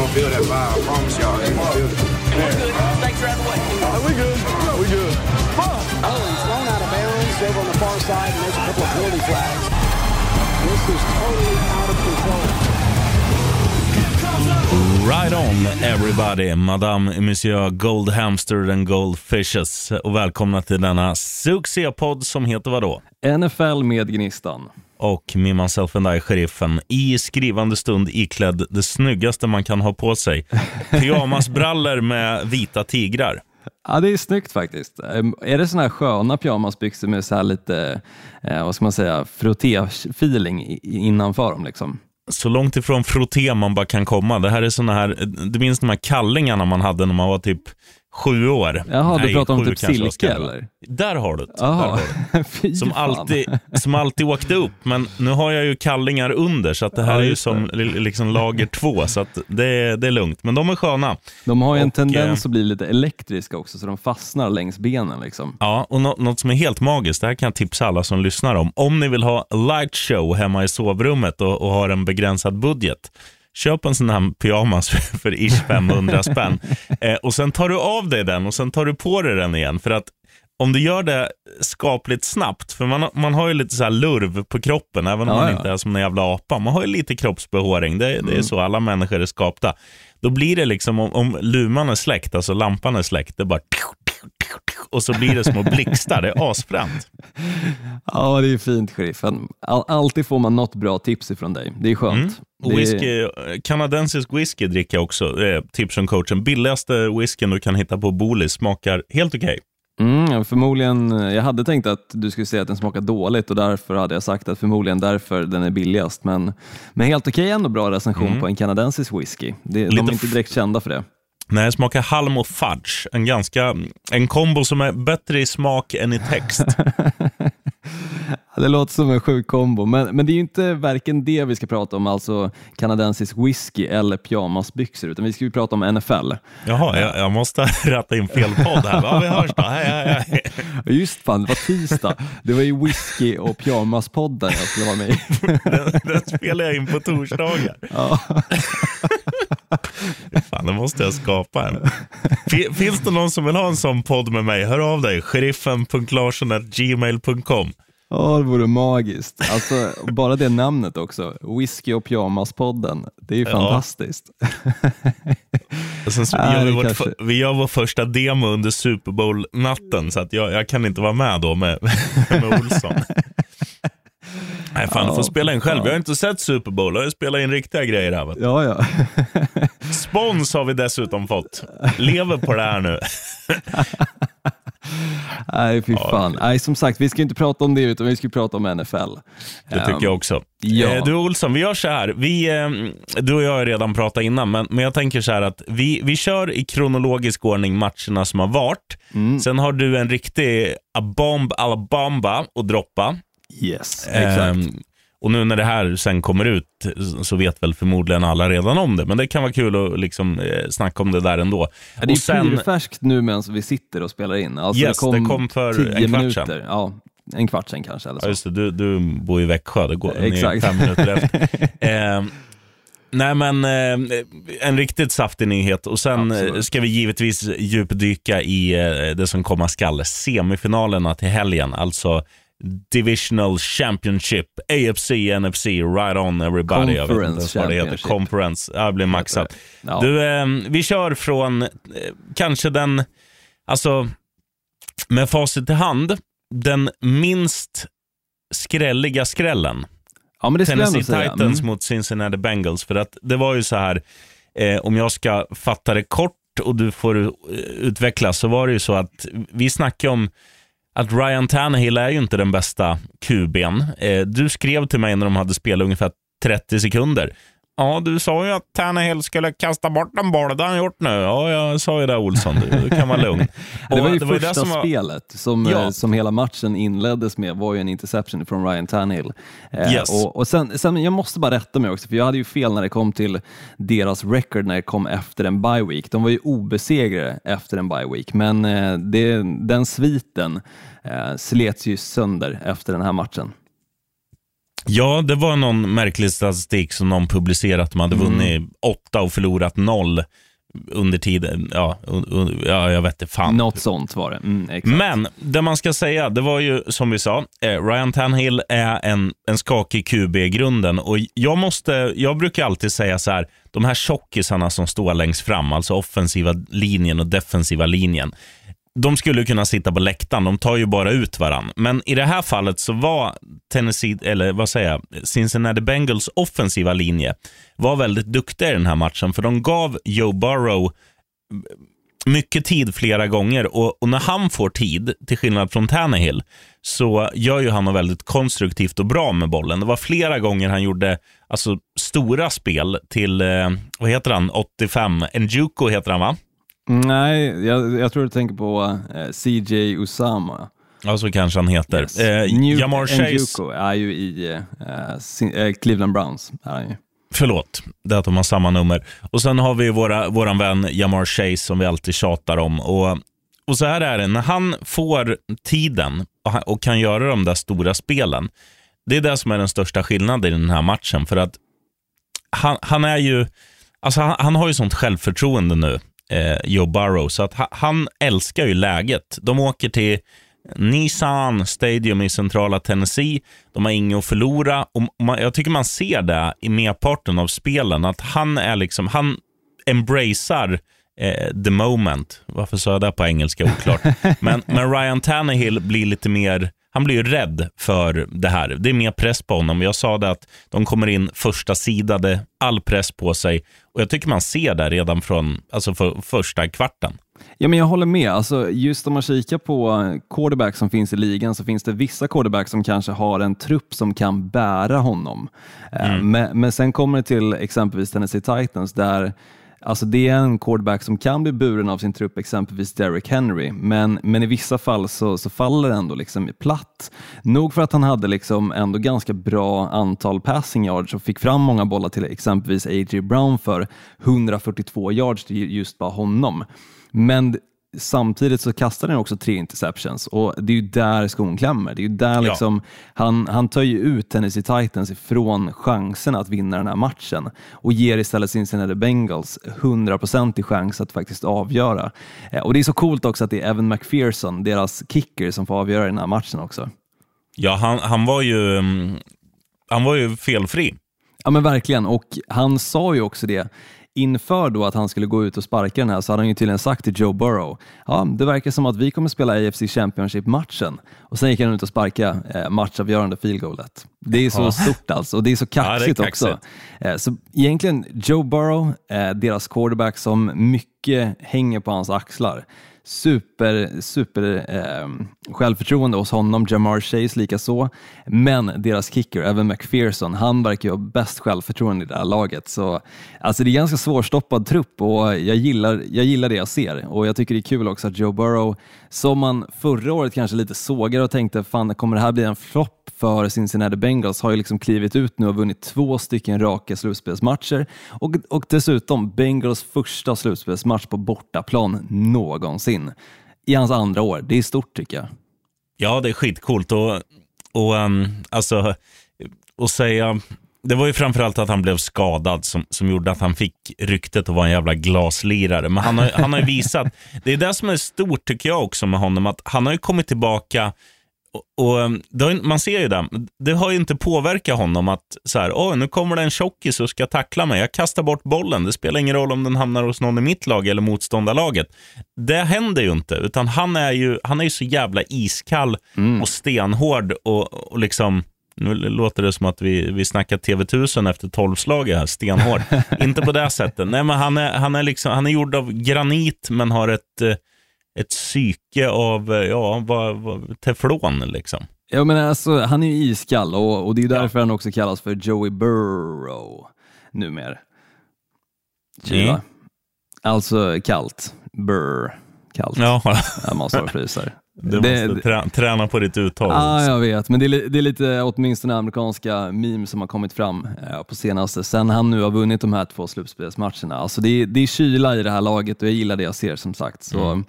gonna feel that vibe. I promise y'all. They gonna feel it. Snakes are out of the way. Are we good? Are we good? Oh, he's thrown out of bounds over on the far side, and there's a couple of penalty flags. This is totally out of control. Right on everybody, Madame Monsieur Gold Hamster and Gold Fishes och välkomna till denna succépodd som heter vadå? NFL med Gnistan. Och Me, Myself and I, sheriffen, i skrivande stund iklädd det snyggaste man kan ha på sig. Pyjamasbrallor med vita tigrar. Ja, det är snyggt faktiskt. Är det såna här sköna pyjamasbyxor med så här lite, eh, vad ska man säga, frotté-feeling innanför dem liksom? Så långt ifrån frotté man bara kan komma. Det här är såna här, du minns de här kallingarna man hade när man var typ sju år? Jaha, du Nej, pratar om typ silke eller? Där har du det. Du Som alltid, som alltid åkte upp, men nu har jag ju kallingar under så att det här Ja, är ju som li- liksom lager två, så att det, är- det är lugnt. Men de är sköna. De har ju en Och, tendens eh, att bli lite elektriska också, så de fastnar längs benen liksom. Ja, och nå- något som är helt magiskt, det här kan jag tipsa alla som lyssnar om. Om ni vill ha light show hemma i sovrummet och, och har en begränsad budget, köp en sån här pyjamas för, ish 500 spänn. Eh, och sen tar du av dig den och sen tar du på dig den igen. För att om du gör det skapligt snabbt, för man, man har ju lite så här lurv på kroppen, även om Ja, man ja. inte är som en jävla apa. Man har ju lite kroppsbehåring, det, det är så alla människor är skapta. Då blir det liksom, om, om luman är släckt, alltså lampan är släckt, det bara och så blir det små blixtar, det är asfränt. Ja, det är fint sheriffen. All, alltid får man något bra tips ifrån dig. Det är skönt. Mm. Är- whisky, kanadensisk whisky dricker jag också, är tips från coachen. Billigaste whiskyn du kan hitta på Bolis, smakar helt okej. Mm, förmodligen, jag hade tänkt att du skulle säga att den smakar dåligt och därför hade jag sagt att förmodligen därför den är billigast. Men, men helt okej ändå bra recension på en kanadensisk whisky. Det, de Mm. Är inte direkt kända för det. Nej, det smakar halm och fudge. En ganska, en kombo som är bättre i smak än i text. Det låter som en sjuk kombo, men, men det är ju inte varken det vi ska prata om, alltså kanadensisk whisky eller pyjamasbyxor, utan vi ska ju prata om NFL. Jaha, jag, jag måste rätta in fel podd här. Ja, vi hörs då. Hej, hej, hej. Just fan, det var tisdag. Det var ju whisky och pyjamaspodden jag skulle vara med i. Den, den spelar jag in på torsdagar. Fan, då måste jag skapa en. Fi- Finns det någon som vill ha en sån podd med mig? Hör av dig. sheriffen.larsson.gmail.com Ja, det vore magiskt. Alltså, bara det namnet också, whisky och pyjamaspodden, det är ju fantastiskt. Sen Ja, gör vi, det vårt, kanske- vi gör vår första demo under Super Bowl-natten, så att jag, jag kan inte vara med då med, med Olsson. Nej, fan, du får spela in själv. fan. Jag har inte sett Super Bowl, jag har ju spelat in riktiga grejer här. Ja, ja. Spons har vi dessutom fått. Lever på det här nu. Nej, fy fan. Nej, som sagt, vi ska inte prata om det, utan vi ska prata om NFL. Det tycker jag också. ja. Eh, Du Olsson, vi gör så här. Vi, eh, du och jag har redan pratat innan, men, men jag tänker så här att vi, vi kör i kronologisk ordning matcherna som har varit. Mm. Sen har du en riktig a bomb alabamba att droppa. Yes, exakt. Ehm, och nu när det här sen kommer ut så vet väl förmodligen alla redan om det, men det kan vara kul att liksom, eh, snacka om det där ändå. Ja, det är sen, purfärskt nu medan vi sitter och spelar in. Alltså, Yes, det kom för tio en kvart minuter. sedan. Ja, en kvart sen kanske. Eller så. ja, just det, du, du bor i Växjö, det går Exakt. fem minuter efter. Ehm, Nej men eh, en riktigt saftig nyhet och sen Absolut. eh, ska vi givetvis djupdyka i eh, det som komma skall. Semifinalerna till helgen, alltså Divisional Championship, AFC, NFC, right on everybody. Jag vet inte vad det heter. Conference, ja, det blir maxat. Ja. Du, eh, vi kör från eh, kanske den, alltså med facit i hand, den minst skrälliga skrällen. ja, jag Tennessee. Titans Mm. mot Cincinnati Bengals. För att det var ju så här, eh, om jag ska fatta det kort och du får eh, utveckla, så var det ju så att vi snackade om att Ryan Tannehill är ju inte den bästa QB'n. Eh, du skrev till mig när de hade spelat ungefär 30 sekunder. Ja, du sa ju att Tannehill skulle kasta bort en boll. Det har han gjort nu. Ja, jag sa ju det Olsson. Du, kan vara lugn. Det var ju Och första det som var- spelet som, Ja. eh, som hela matchen inleddes med var ju en interception från Ryan Tannehill. Eh, Yes. och, och sen, sen, jag måste bara rätta mig också, för jag hade ju fel när det kom till deras record när det kom efter en bye week. De var ju obesegrade efter en bye week, men eh, det, den sviten eh, slets ju sönder efter den här matchen. Ja, det var någon märklig statistik som någon publicerat. De hade vunnit åtta och förlorat noll under tiden. Ja, ja jag vet inte fan. Något sånt var det. Mm. Men det man ska säga, det var ju som vi sa, eh, Ryan Tannehill är en, en skakig QB i grunden. Och jag, måste, jag brukar alltid säga så här, de här tjockisarna som står längst fram, alltså offensiva linjen och defensiva linjen. De skulle kunna sitta på läktaren, de tar ju bara ut varann. Men i det här fallet så var Tennessee, eller vad säger jag, Cincinnati Bengals offensiva linje var väldigt duktiga i den här matchen, för de gav Joe Burrow mycket tid flera gånger och, och, när han får tid, till skillnad från Tannehill, så gör ju han något väldigt konstruktivt och bra med bollen. Det var flera gånger han gjorde alltså, stora spel till, eh, vad heter han, 85, Njuko heter han va? Nej, jag, jag tror du tänker på eh, CJ Usama. Ja, så kanske han heter. Yes. Eh, New Jamar Chase, är ju i eh, eh, Cleveland Browns. Är ju. förlåt, det är att de har samma nummer. Och sen har vi våra, våran vän Jamar Chase som vi alltid tjatar om. Och, och så här är det, när han får tiden och, och kan göra de där stora spelen, det är det som är den största skillnaden i den här matchen. För att han, han är ju, alltså han, han har ju sånt självförtroende nu, eh, Joe Burrow, så att ha, han älskar ju läget. De åker till Nissan Stadium i centrala Tennessee. De har inget att förlora. Och man, jag tycker man ser det i merparten av spelen, att han är liksom, han embracear eh, the moment. Varför sa jag det på engelska? Oklart. men, men Ryan Tannehill blir lite mer, han blir ju rädd för det här. Det är mer press på honom. Jag sa det att de kommer in första sidade, all press på sig. Och jag tycker man ser det redan från alltså för, första kvarten. Ja, men jag håller med. Alltså, just om man kikar på quarterback som finns i ligan så finns det vissa quarterback som kanske har en trupp som kan bära honom. Eh, Men, men sen kommer det till exempelvis Tennessee Titans där Alltså det är en quarterback som kan bli buren av sin trupp, exempelvis Derrick Henry, men, men i vissa fall så, så faller det ändå liksom platt. Nog för att han hade liksom ändå ganska bra antal passing yards och fick fram många bollar till exempelvis A.J. Brown för 142 yards till just bara honom. Men samtidigt så kastar han också tre interceptions och det är ju där skon klämmer. Det är ju där Ja. liksom, han, han tar ju ut Tennessee Titans ifrån chansen att vinna den här matchen och ger istället Cincinnati Bengals 100% i chans att faktiskt avgöra. Eh, Och det är så coolt också att det är Evan McPherson, deras kicker, som får avgöra den här matchen också. Ja, han, han var ju mm, han var ju felfri. Ja men verkligen, och han sa ju också det inför då att han skulle gå ut och sparka den här så hade han ju tydligen sagt till Joe Burrow, ja det verkar som att vi kommer spela AFC Championship-matchen. Och sen gick han ut och sparkade eh, matchavgörande field goalet. Det är så Ja. stort alltså och det är så Ja, det är kaxigt också. kaxigt. Eh, så egentligen Joe Burrow, eh, deras quarterback som mycket hänger på hans axlar. Super, super eh, självförtroende hos honom, Jamar Chase likaså. Men deras kicker, Evan McPherson, han verkar ju ha bäst självförtroende i det här laget. Så, alltså det är ganska svårstoppad trupp och jag gillar, jag gillar det jag ser. Och jag tycker det är kul också att Joe Burrow, som man förra året kanske lite sågade och tänkte, fan kommer det här bli en flopp för Cincinnati Bengals har ju liksom klivit ut nu och vunnit två stycken raka slutspelsmatcher och, och dessutom Bengals första slutspelsmatch på bortaplan någonsin i hans andra år. Det är stort tycker jag. Ja, det är skitcoolt. Och, och um, alltså, och säga, det var ju framförallt att han blev skadad som, som gjorde att han fick ryktet att vara en jävla glaslirare. Men han har, han har ju visat, det är det som är stort tycker jag också med honom, att han har ju kommit tillbaka och, och ju- man ser ju det, det har ju inte påverkat honom att så här, Åh, nu kommer det en tjockis och ska tackla mig. Jag kastar bort bollen. Det spelar ingen roll om den hamnar hos någon i mitt lag eller motståndarlaget. Det händer ju inte, utan han är ju, han är ju så jävla iskall och stenhård och, och liksom nu låter det som att vi, vi snackar TV1000 efter tolvslaget här, stenhård. inte på det sättet. Nej, men han är, han, är liksom, han är gjord av granit men har ett, eh, ett psyke av eh, ja, vad, vad, teflon. Liksom. Ja, men alltså, han är ju iskall och, och det är därför han också kallas för Joey Burrow numera. Kyla. Mm. Alltså kallt. Burr. Kallt. Ja, Ja, man står och fryser. du måste trä, träna på ditt uttal. Ja, jag vet, men det är, det är lite åtminstone amerikanska memes som har kommit fram eh, på senaste, sen han nu har vunnit de här två slutspelsmatcherna. Alltså det, är, det är kyla i det här laget och jag gillar det jag ser som sagt. Så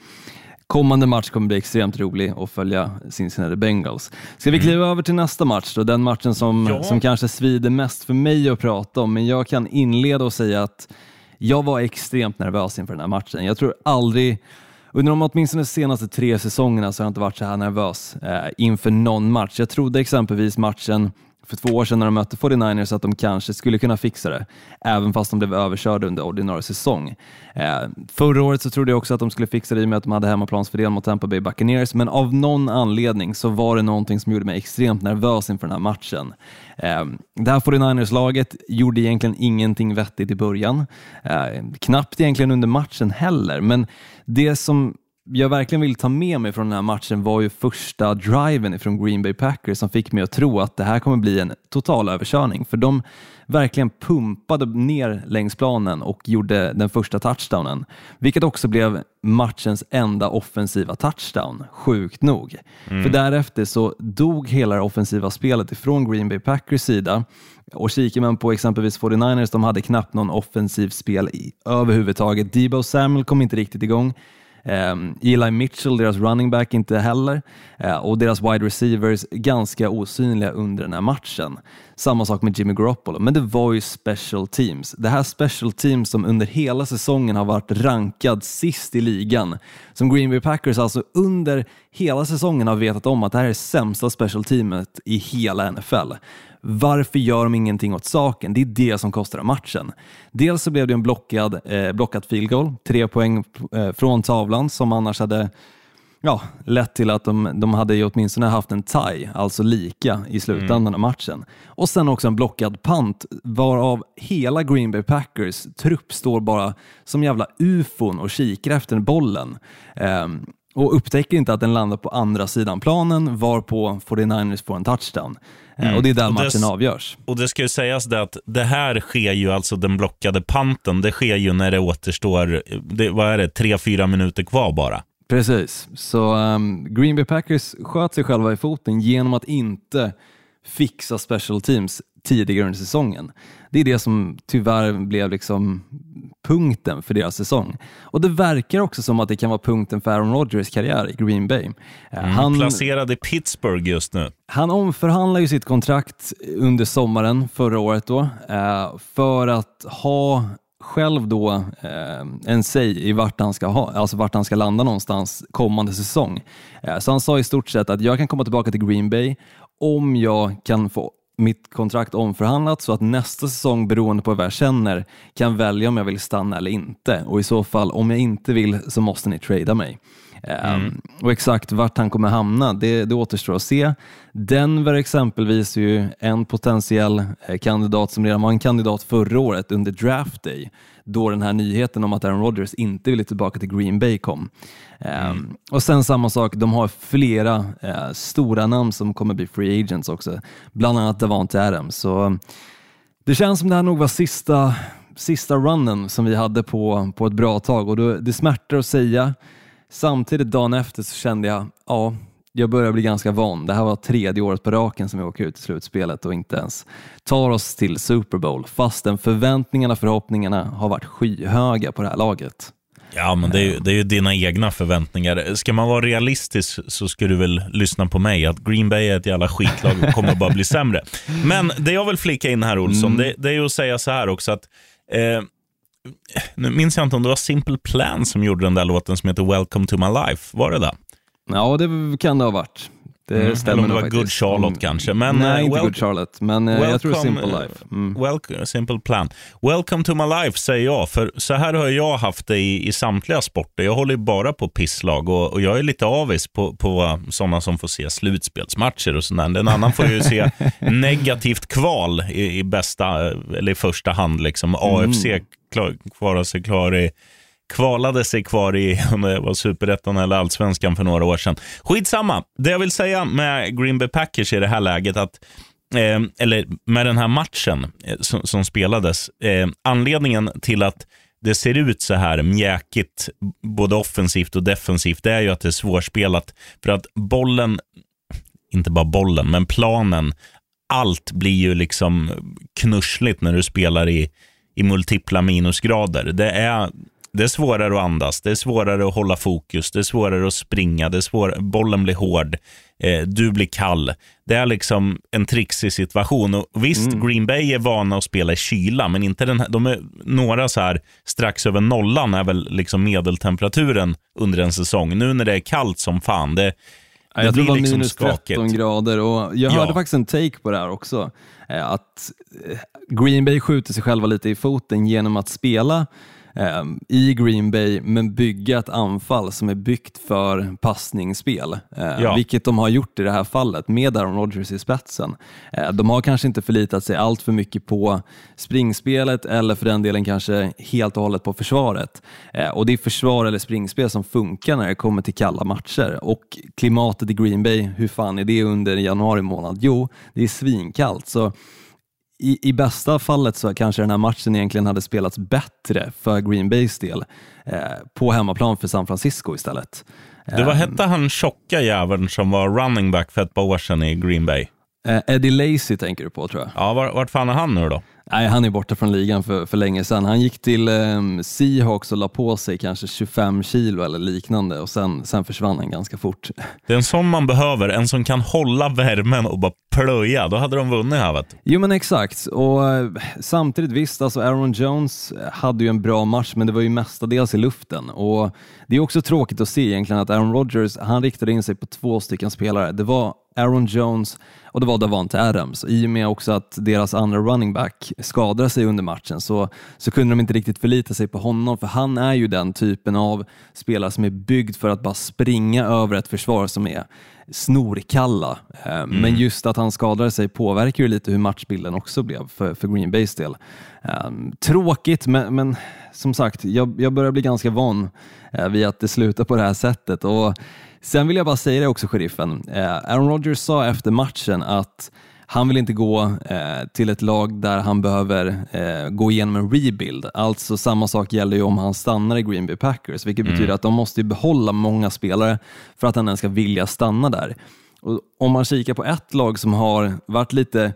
kommande match kommer bli extremt rolig att följa Cincinnati Bengals. Ska vi kliva över till nästa match då? Den matchen som, Ja. som kanske svider mest för mig att prata om, men jag kan inleda och säga att jag var extremt nervös inför den här matchen. Jag tror aldrig under de åtminstone senaste tre säsongerna så har jag inte varit så här nervös eh, inför någon match. Jag trodde exempelvis matchen för två år sedan när de mötte 49ers att de kanske skulle kunna fixa det, även fast de blev överkörda under ordinarie säsong. Eh, förra året så trodde jag också att de skulle fixa det i och med att de hade hemmaplansfördel mot Tampa Bay Buccaneers, men av någon anledning så var det någonting som gjorde mig extremt nervös inför den här matchen. Eh, det här 49ers-laget gjorde egentligen ingenting vettigt i början, eh, knappt egentligen under matchen heller, men det som jag verkligen vill ta med mig från den här matchen var ju första driven från Green Bay Packers som fick mig att tro att det här kommer bli en total överkörning. För de verkligen pumpade ner längs planen och gjorde den första touchdownen, vilket också blev matchens enda offensiva touchdown, sjukt nog. För därefter så dog hela det offensiva spelet ifrån Green Bay Packers sida och kikar man på exempelvis 49ers, de hade knappt någon offensiv spel i, överhuvudtaget. Debo Samuel kom inte riktigt igång. Ehm, Eli Mitchell, deras running back, inte heller. Eh, och deras wide receivers ganska osynliga under den här matchen. Samma sak med Jimmy Garoppolo, men det var ju special teams. Det här special teams som under hela säsongen har varit rankad sist i ligan. Som Green Bay Packers alltså under hela säsongen har vetat om att det här är det sämsta special teamet i hela NFL. Varför gör de ingenting åt saken? Det är det som kostar matchen. Dels så blev det en blockad, eh, blockad field goal, tre poäng eh, från tavlan som annars hade ja, lett till att de, de hade ju åtminstone haft en tie, alltså lika i slutändan av matchen. Och sen också en blockad pant varav hela Green Bay Packers trupp står bara som jävla ufon och kikar efter bollen. Ehm, och upptäcker inte att den landar på andra sidan planen varpå 49ers får en touchdown. Eh, Och det är där matchen avgörs. Och det ska ju sägas det att det här sker ju, alltså den blockade panten, det sker ju när det återstår, det, vad är det, tre, fyra minuter kvar bara. Precis, så um, Green Bay Packers sköt sig själva i foten genom att inte fixa special teams tidigare under säsongen. Det är det som tyvärr blev liksom punkten för deras säsong. Och det verkar också som att det kan vara punkten för Aaron Rodgers karriär i Green Bay. Eh, Han, Placerad i Pittsburgh just nu. han omförhandlar ju sitt kontrakt under sommaren förra året då, eh, för att ha själv då eh, en säg i vart han, ska ha, alltså vart han ska landa någonstans kommande säsong. Eh, så han sa i stort sett att jag kan komma tillbaka till Green Bay om jag kan få mitt kontrakt omförhandlat så att nästa säsong beroende på vad jag känner kan välja om jag vill stanna eller inte och i så fall om jag inte vill så måste ni trada mig. Um, och exakt vart han kommer hamna, det, det återstår att se. Denver exempelvis är ju en potentiell eh, kandidat som redan var en kandidat förra året under draft day, då den här nyheten om att Aaron Rodgers inte ville tillbaka till Green Bay kom. Um, Och sen samma sak, de har flera eh, stora namn som kommer bli free agents också, bland annat Davante Adams. Så det känns som det här nog var sista, sista runnen som vi hade på, på ett bra tag och då, det smärtar att säga. Samtidigt dagen efter så kände jag, ja, jag börjar bli ganska van. Det här var tredje året på raken som vi åker ut i slutspelet och inte ens tar oss till Super Bowl fastän förväntningarna och förhoppningarna har varit skyhöga på det här laget. Ja, men det är, ju, det är ju dina egna förväntningar. Ska man vara realistisk så ska du väl lyssna på mig, att Green Bay är ett jävla skitlag och kommer bara bli sämre. Men det jag vill flika in här, Olsson, det, det är ju att säga så här också att eh, nu minns jag inte om det var Simple Plan som gjorde den där låten som heter Welcome to my life. Var det det? Ja, det kan det ha varit. Det Mm, stämmer eller om det var faktiskt. Good Charlotte Om- kanske, men, Nej, eh, inte Good Charlotte, men eh, jag tror Simple Welcome, Life. Mm. Welcome, simple plan. Welcome to my life säger jag, för så här har jag haft det i, i samtliga sporter. Jag håller ju bara på pisslag och, och jag är lite avis på, på sådana som får se slutspelsmatcher och sådär. En annan får ju se negativt kval i, i bästa, eller i första hand. Liksom. AFC klar, sig klar i kvalade sig kvar i om det var superettan eller allsvenskan för några år sedan. Skitsamma. Det jag vill säga med Green Bay Packers i det här läget, att eh, eller med den här matchen eh, som, som spelades, eh, anledningen till att det ser ut så här mjäkigt, både offensivt och defensivt, det är ju att det är svårspelat. För att bollen, inte bara bollen, men planen, allt blir ju liksom knussligt när du spelar i, i multipla minusgrader. Det är det är svårare att andas, det är svårare att hålla fokus, det är svårare att springa, det är svår, bollen blir hård, eh, du blir kall. Det är liksom en trixig situation. Och visst, Green Bay är vana att spela i kyla, men inte den här, de är några så här strax över nollan är väl liksom medeltemperaturen under en säsong. Nu när det är kallt som fan, det, Ja, jag det tror det var liksom minus 13 skakigt. grader och jag hörde Ja. faktiskt en take på det här också. Eh, att eh, Green Bay skjuter sig själva lite i foten genom att spela i Green Bay men bygga ett anfall som är byggt för passningsspel. Eh, Ja. Vilket de har gjort i det här fallet med Aaron Rodgers i spetsen. Eh, de har kanske inte förlitat sig allt för mycket på springspelet eller för den delen kanske helt och hållet på försvaret. Och det är försvar eller springspel som funkar när det kommer till kalla matcher. Och klimatet i Green Bay, hur fan är det under januari månad? Jo, det är svinkallt. Så i, I bästa fallet så kanske den här matchen egentligen hade spelats bättre för Green Bays del eh, på hemmaplan för San Francisco istället. Det var hette han tjocka jäveln som var running back för ett par år sedan i Green Bay? Eh, Eddie Lacy tänker du på tror jag. Ja, var, vart fan är han nu då? Nej, han är borta från ligan för, för länge sedan. Han gick till eh, Seahawks och la på sig kanske 25 kilo eller liknande och sen, sen försvann han ganska fort. Det är en sån man behöver, en som kan hålla värmen och bara plöja. Då hade de vunnit här vet du. Jo men exakt, och eh, samtidigt visst, alltså Aaron Jones hade ju en bra match men det var ju mestadels i luften och det är också tråkigt att se egentligen att Aaron Rodgers, han riktade in sig på två stycken spelare. Det var Aaron Jones och det var Davante Adams. I och med också att deras andra running back skadade sig under matchen så, så kunde de inte riktigt förlita sig på honom för han är ju den typen av spelare som är byggd för att bara springa över ett försvar som är snorkalla. Eh, Men just att han skadade sig påverkar ju lite hur matchbilden också blev för, för Green Bays del. Eh, Tråkigt, men, men som sagt, jag, jag börjar bli ganska van eh, vid att det slutar på det här sättet. Och Sen vill jag bara säga det också, sheriffen. Eh, Aaron Rodgers sa efter matchen att han vill inte gå eh, till ett lag där han behöver eh, gå igenom en rebuild. Alltså samma sak gäller ju om han stannar i Green Bay Packers, vilket betyder att de måste ju behålla många spelare för att han ens ska vilja stanna där. Och om man kikar på ett lag som har varit lite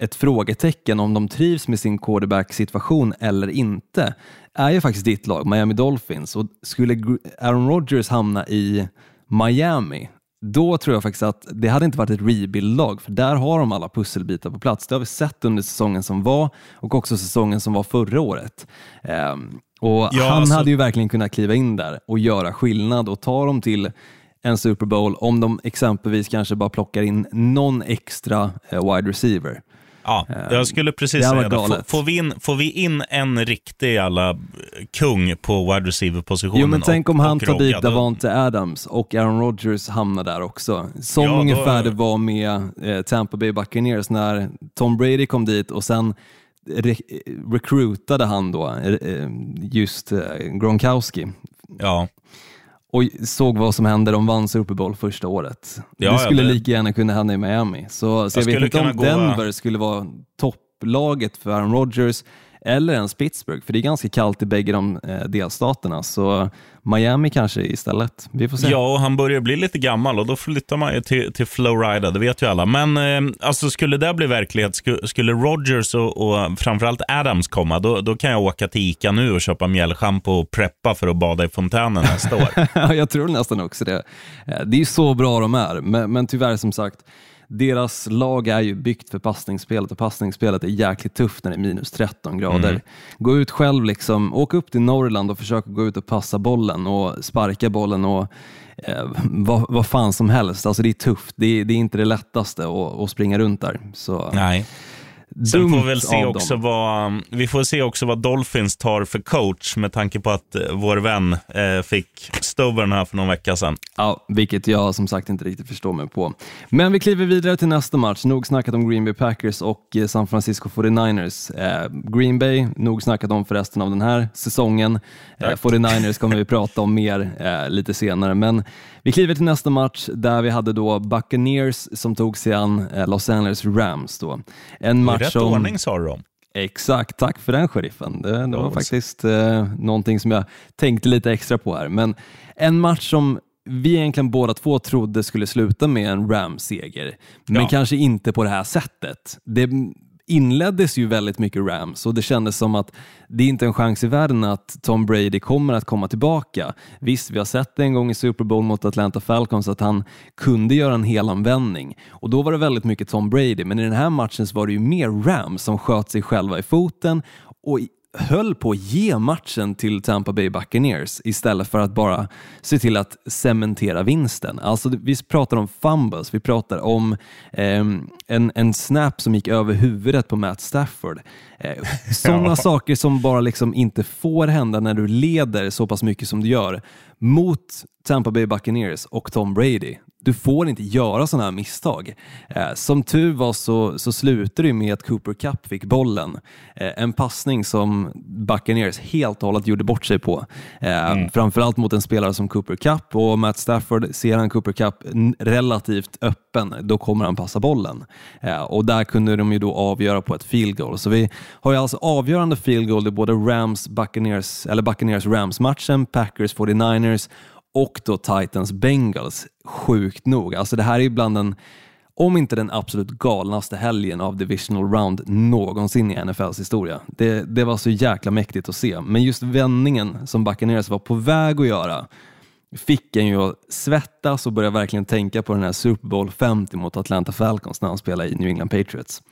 ett frågetecken om de trivs med sin quarterback-situation eller inte, är ju faktiskt ditt lag, Miami Dolphins. Och skulle Aaron Rodgers hamna i Miami, då tror jag faktiskt att det hade inte varit ett rebuild-lag, för där har de alla pusselbitar på plats. Det har vi sett under säsongen som var och också säsongen som var förra året. Ehm, och Ja, Han alltså- hade ju verkligen kunnat kliva in där och göra skillnad och ta dem till en Super Bowl om de exempelvis kanske bara plockar in någon extra eh, wide receiver. Ja, jag skulle precis säga det. Får, får, vi in, får vi in en riktig jävla kung på wide receiver-positionen Jo men tänk och, om han och tar Rogga, dit Davante Adams och Aaron Rodgers hamnar där också. Som Ja, då- ungefär det var med eh, Tampa Bay Buccaneers när Tom Brady kom dit och sen re recruitade han då eh, eh, just eh, Gronkowski Ja, och såg vad som hände. De vann Super Bowl första året. Ja, det ja, skulle det- lika gärna kunna hända i Miami. Så, så jag, Jag vet inte om kunna gå- Denver skulle vara topplaget för Aaron Rodgers eller ens Pittsburgh, för det är ganska kallt i bägge de eh, delstaterna. Så Miami kanske istället. Vi får se. ja, och han börjar bli lite gammal och då flyttar man ju till, till Florida, det vet ju alla. Men eh, alltså, skulle det bli verklighet, skulle, Rogers och, och framförallt Adams komma, då, då kan jag åka till Ica nu och köpa mjällschampo och preppa för att bada i fontänen nästa år. Ja, jag tror nästan också det. Eh, Det är ju så bra de är, men, men tyvärr som sagt, deras lag är ju byggt för passningsspelet och passningsspelet är jäkligt tufft när det är minus 13 grader. Gå ut själv, liksom, åk upp till Norrland och försök gå ut och passa bollen och sparka bollen och eh, vad, vad fan som helst. Alltså det är tufft, det är, det är inte det lättaste att, att springa runt där. Så, Nej. Sen får vi väl se också dem. vad, vi får se också vad Dolphins tar för coach med tanke på att eh, vår vän eh, fick stövern här för någon vecka sedan. Ja, vilket jag som sagt inte riktigt förstår mig på. Men vi kliver vidare till nästa match. Nog snackat om Green Bay Packers och eh, San Francisco 49ers. Eh, Green Bay, nog snackat om för resten av den här säsongen. Eh, 49ers kommer vi prata om mer eh, lite senare, men vi kliver till nästa match där vi hade då Buccaneers som tog sig an eh, Los Angeles Rams. Då. En I match rätt som... ordning sa du dem. Exakt, tack för den sheriffen. Det, det var Ja, faktiskt eh, någonting som jag tänkte lite extra på här. Men en match som vi egentligen båda två trodde skulle sluta med en Rams-seger, men Ja. kanske inte på det här sättet. Det inleddes ju väldigt mycket Rams och det kändes som att det är inte en chans i världen att Tom Brady kommer att komma tillbaka. Visst, vi har sett det en gång i Super Bowl mot Atlanta Falcons att han kunde göra en helanvändning och då var det väldigt mycket Tom Brady, men i den här matchen så var det ju mer Rams som sköt sig själva i foten och höll på att ge matchen till Tampa Bay Buccaneers istället för att bara se till att cementera vinsten. Alltså, vi pratar om fumbles, vi pratar om eh, en, en snap som gick över huvudet på Matt Stafford. Eh, Sådana ja. saker som bara liksom inte får hända när du leder så pass mycket som du gör mot Tampa Bay Buccaneers och Tom Brady. Du får inte göra sådana här misstag. Eh, som tur var så, så slutade det med att Cooper Cup fick bollen. Eh, en passning som Buccaneers helt och hållet gjorde bort sig på. Eh, mm. Framförallt mot en spelare som Cooper Cup och Matt Stafford, ser han Cooper Cup relativt öppen, då kommer han passa bollen. Eh, och där kunde de ju då avgöra på ett field goal. Så vi har ju alltså avgörande field goal i både Rams-Buccaneers, eller Buccaneers-Rams-matchen, Packers 49 Niners och då Titans Bengals, sjukt nog. Alltså det här är bland den, om inte den absolut galnaste helgen av divisional round någonsin i NFLs historia. Det, det var så jäkla mäktigt att se, men just vändningen som Buccaneers var på väg att göra fick en ju att svettas och börja verkligen tänka på den här Super Bowl 50 mot Atlanta Falcons när han spelade i New England Patriots.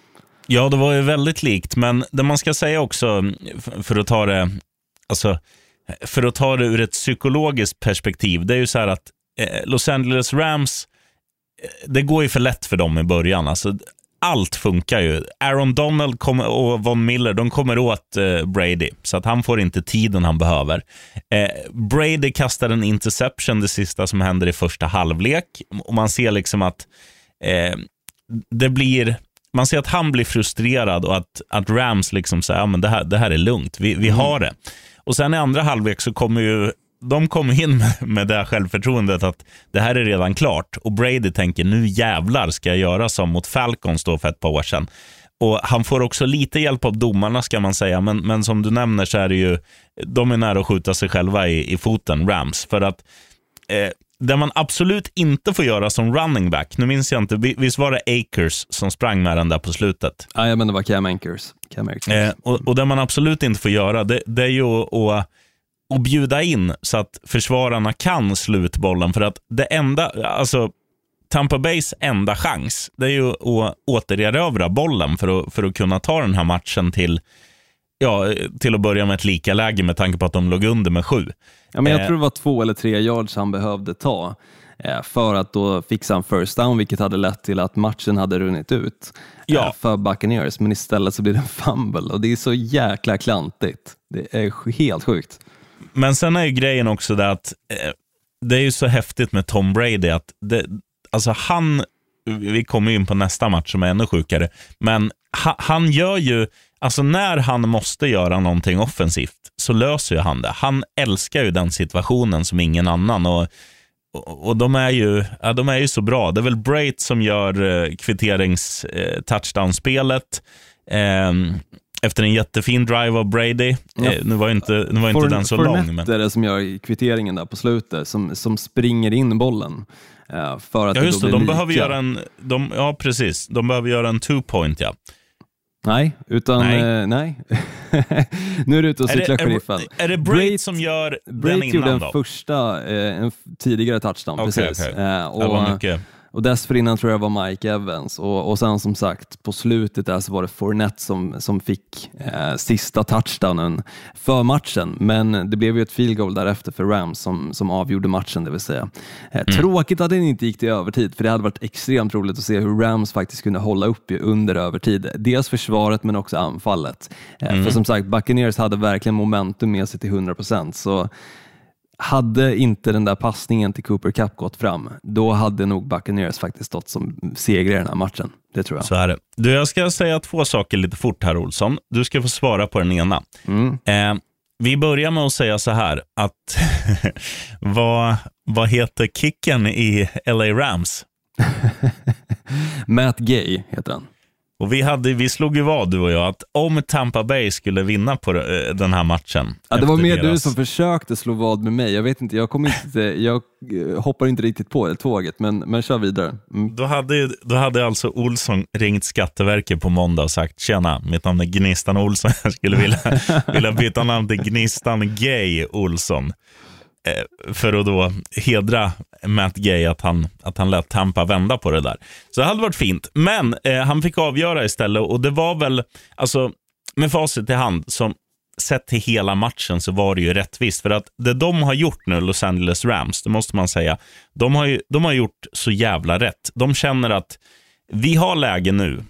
Ja, det var ju väldigt likt, men det man ska säga också, för att ta det, alltså för att ta det ur ett psykologiskt perspektiv, det är ju så här att eh, Los Angeles Rams, eh, det går ju för lätt för dem i början. Alltså, allt funkar ju. Aaron Donald och Von Miller, de kommer åt eh, Brady, så att han får inte tiden han behöver. Eh, Brady kastar en interception, det sista som händer i första halvlek. Och man ser liksom att det blir man ser att han blir frustrerad och att, att Rams liksom säger, ja, men det, här, det här är lugnt, vi, vi har det. Och sen i andra halvlek så kommer ju de kom in med det självförtroendet att det här är redan klart. Och Brady tänker, nu jävlar ska jag göra som mot Falcons då för ett par år sedan. Och Han får också lite hjälp av domarna ska man säga, men, men som du nämner så är det ju, de är nära att skjuta sig själva i, i foten, Rams. För att eh, det man absolut inte får göra som running back, nu minns jag inte, visst var det Akers som sprang med den där på slutet? Ja, men det var Cam Akers. Cam Akers. Eh, och, och det man absolut inte får göra, det, det är ju att, att bjuda in så att försvararna kan slutbollen. För att det enda, alltså Tampa Bays enda chans, det är ju att återerövra bollen för att, för att kunna ta den här matchen till ja, till att börja med ett lika läge med tanke på att de låg under med sju. Ja, men jag eh. tror det var två eller tre yards han behövde ta eh, för att då fixa en first down, vilket hade lett till att matchen hade runnit ut eh, ja. för Buccaneers. Men istället så blir det en fumble och det är så jäkla klantigt. Det är helt sjukt. Men sen är ju grejen också det att det är ju så häftigt med Tom Brady att det, alltså han, vi kommer in på nästa match som är ännu sjukare, men ha, han gör ju Alltså när han måste göra någonting offensivt så löser ju han det. Han älskar ju den situationen som ingen annan. Och, och, och de, är ju, ja, de är ju så bra. Det är väl Brait som gör eh, kvitterings eh. Eh, efter en jättefin drive av Brady. Ja, eh, nu var inte, nu var inte den så lång. Men... är det som gör kvitteringen där på slutet, som, som springer in bollen. Eh, för att ja, just det. det de behöver göra en, de, ja, precis. De behöver göra en two-point, ja. Nej, utan nej. Eh, nej. nu är du ute och cyklar sheriffen. Är, det Brait som gör Brait den innan gjorde en då? första, eh, en tidigare touchdown, okay, precis. Okay. Eh, och, det var mycket. Och dessförinnan tror jag var Mike Evans och, och sen som sagt på slutet där så var det Fournette som, som fick eh, sista touchdownen för matchen. Men det blev ju ett field goal därefter för Rams som, som avgjorde matchen det vill säga. Eh, mm. Tråkigt att den inte gick till övertid för det hade varit extremt roligt att se hur Rams faktiskt kunde hålla upp under övertid. Dels försvaret men också anfallet. Eh, mm. För som sagt, Buccaneers hade verkligen momentum med sig till 100 procent hade inte den där passningen till Cooper Cup gått fram, då hade nog Buccaneers faktiskt stått som segrare i den här matchen. Det tror jag. Så är det. Du, jag ska säga två saker lite fort här, Olsson. Du ska få svara på den ena. Mm. Eh, vi börjar med att säga så här, att vad, vad heter kicken i LA Rams? Matt Gay heter han. Och vi, hade, vi slog ju vad, du och jag, att om Tampa Bay skulle vinna på eh, den här matchen. Ja, det var mer du deras- som försökte slå vad med mig. Jag vet inte, jag, kom inte, jag eh, hoppar inte riktigt på det tåget, men, men kör vidare. Mm. Då hade, då hade alltså Olsson ringt Skatteverket på måndag och sagt tjena, mitt namn är Gnistan Olsson. Jag skulle vilja, vilja byta namn till Gnistan Gay Olsson. Eh, för att då hedra Matt Gay att han, att han lät Tampa vända på det där. Så det hade varit fint. Men eh, han fick avgöra istället och det var väl, alltså med facit i hand, som sett till hela matchen så var det ju rättvist. För att det de har gjort nu, Los Angeles Rams, det måste man säga, de har, ju, de har gjort så jävla rätt. De känner att vi har läge nu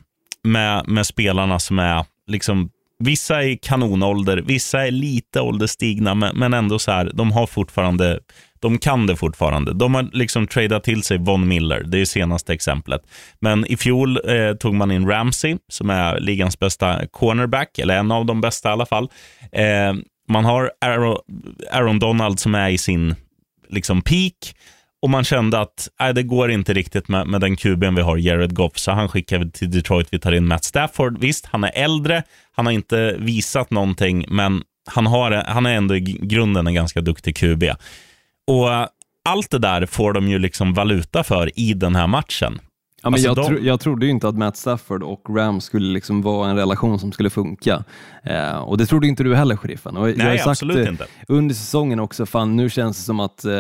med, med spelarna som är liksom Vissa är kanonålder, vissa är lite ålderstigna, men, men ändå så här, de har fortfarande, de kan det fortfarande. De har liksom tradat till sig Von Miller, det är senaste exemplet. Men i fjol eh, tog man in Ramsey, som är ligans bästa cornerback, eller en av de bästa i alla fall. Eh, man har Aaron, Aaron Donald som är i sin liksom peak. Och man kände att nej, det går inte riktigt med, med den kuben vi har, Jared Goff, så han skickar vi till Detroit. Vi tar in Matt Stafford. Visst, han är äldre, han har inte visat någonting, men han, har, han är ändå i grunden en ganska duktig QB. Och allt det där får de ju liksom valuta för i den här matchen. Ja, men Alltså, jag, de- tro, jag trodde ju inte att Matt Stafford och Rams skulle liksom vara en relation som skulle funka. Eh, och det trodde inte du heller, sheriffen. Och jag har Nej, sagt absolut inte. Under säsongen också, fan nu känns det som att eh,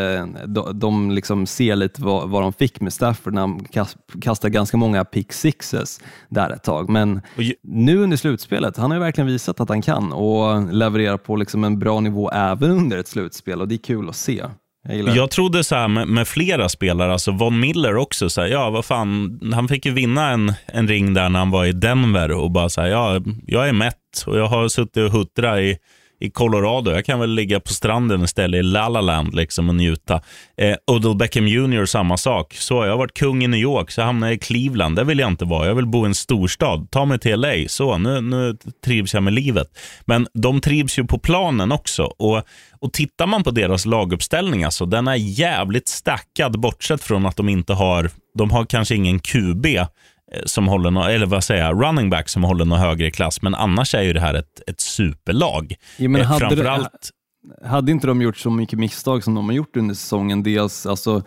de, de liksom ser lite vad, vad de fick med Stafford när han kast, kastade ganska många pick sixes där ett tag. Men ju- nu under slutspelet, han har ju verkligen visat att han kan och levererar på liksom en bra nivå även under ett slutspel och det är kul att se. Jag. Jag trodde så här med, med flera spelare, alltså Von Miller också, så här, ja vad fan, han fick ju vinna en, en ring där när han var i Denver och bara så här, ja, jag är mätt och jag har suttit och huttrat i, i Colorado, jag kan väl ligga på stranden istället i La La Land liksom och njuta. Eh, Odell Beckham Jr. samma sak, så jag har varit kung i New York, så hamnar jag i Cleveland, det vill jag inte vara, jag vill bo i en storstad, ta mig till LA, så nu, nu trivs jag med livet. Men de trivs ju på planen också. Och och tittar man på deras laguppställning, alltså, den är jävligt stackad, bortsett från att de inte har, de har kanske ingen QB, som håller eller vad säger jag, running back som håller någon högre klass, men annars är ju det här ett, ett superlag. Ja, men Eh, hade det- Framförallt, Hade inte de gjort så mycket misstag som de har gjort under säsongen, dels alltså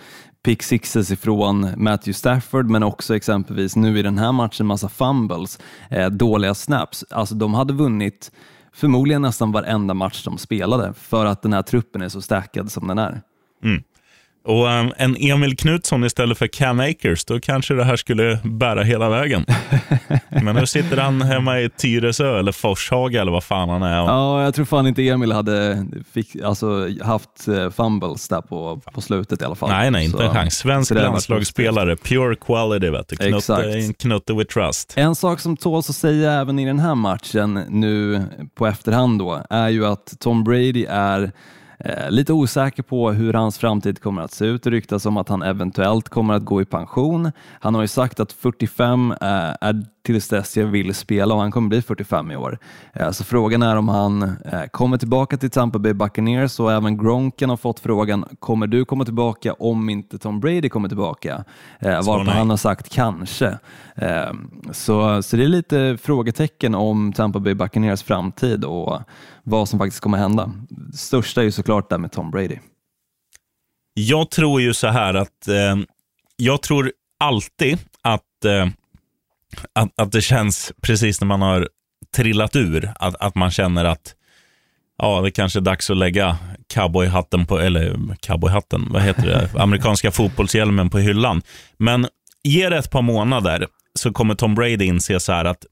pick sixes ifrån Matthew Stafford, men också exempelvis nu i den här matchen massa fumbles, eh, dåliga snaps. Alltså de hade vunnit förmodligen nästan varenda match de spelade för att den här truppen är så stackad som den är. Och um, en Emil Knutsson istället för Cam Akers, då kanske det här skulle bära hela vägen. men nu sitter han hemma i Tyresö eller Forshaga eller vad fan han är. Ja, jag tror fan inte Emil hade fick, alltså, haft eh, fumbles där på, på slutet i alla fall. Nej, nej, inte Så- en chans. Svensk landslagsspelare, pure quality, vet du. Knutte, knutte with trust. En sak som tåls att säga även i den här matchen nu på efterhand då, är ju att Tom Brady är Eh, lite osäker på hur hans framtid kommer att se ut. Det ryktas om att han eventuellt kommer att gå i pension. Han har ju sagt att 45 eh, är tills dess jag vill spela och han kommer bli 45 i år. Eh, så frågan är om han eh, kommer tillbaka till Tampa Bay Buccaneers och även Gronken har fått frågan, kommer du komma tillbaka om inte Tom Brady kommer tillbaka? Eh, varpå han har sagt kanske. Så, så det är lite frågetecken om Tampa Bay Buccaneers framtid och vad som faktiskt kommer hända. Det största är ju såklart det med Tom Brady. Jag tror ju så här att eh, jag tror alltid att, eh, att, att det känns precis när man har trillat ur, att, att man känner att ja, det kanske är dags att lägga cowboyhatten på, eller cowboyhatten, vad heter det, amerikanska fotbollshjälmen på hyllan. Men ge det ett par månader så kommer Tom Brady inse så här att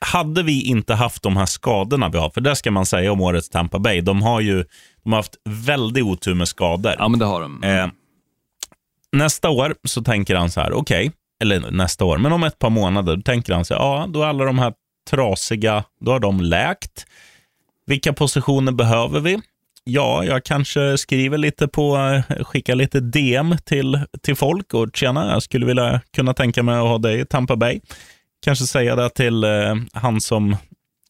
hade vi inte haft de här skadorna vi har, för det ska man säga om årets Tampa Bay, de har ju de har haft väldigt otur med skador. Ja, men det har de. Eh, nästa år så tänker han så här, okej, eller nästa år, men om ett par månader då tänker han sig ja, då är alla de här trasiga, då har de läkt. Vilka positioner behöver vi? Ja, jag kanske skriver lite på, eh, skickar lite DM till, till folk och tjena, jag skulle vilja kunna tänka mig att ha dig i Tampa Bay. Kanske säga det till eh, han som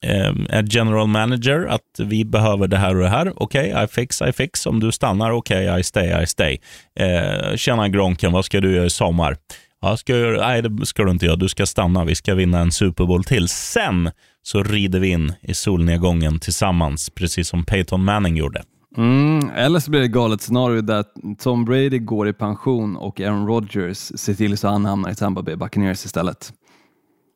eh, är general manager att vi behöver det här och det här. Okej, I fix, I fix. Om du stannar, okej, I stay, I stay. Eh, tjena Gronken, vad ska du göra i sommar? Ja, ska nej, det ska du inte göra. Du ska stanna. Vi ska vinna en Super Bowl till. Sen så rider vi in i solnedgången tillsammans, precis som Peyton Manning gjorde. Mm, eller så blir det ett galet scenario där Tom Brady går i pension och Aaron Rodgers ser till så han hamnar i Tampa Bay Buccaneers istället.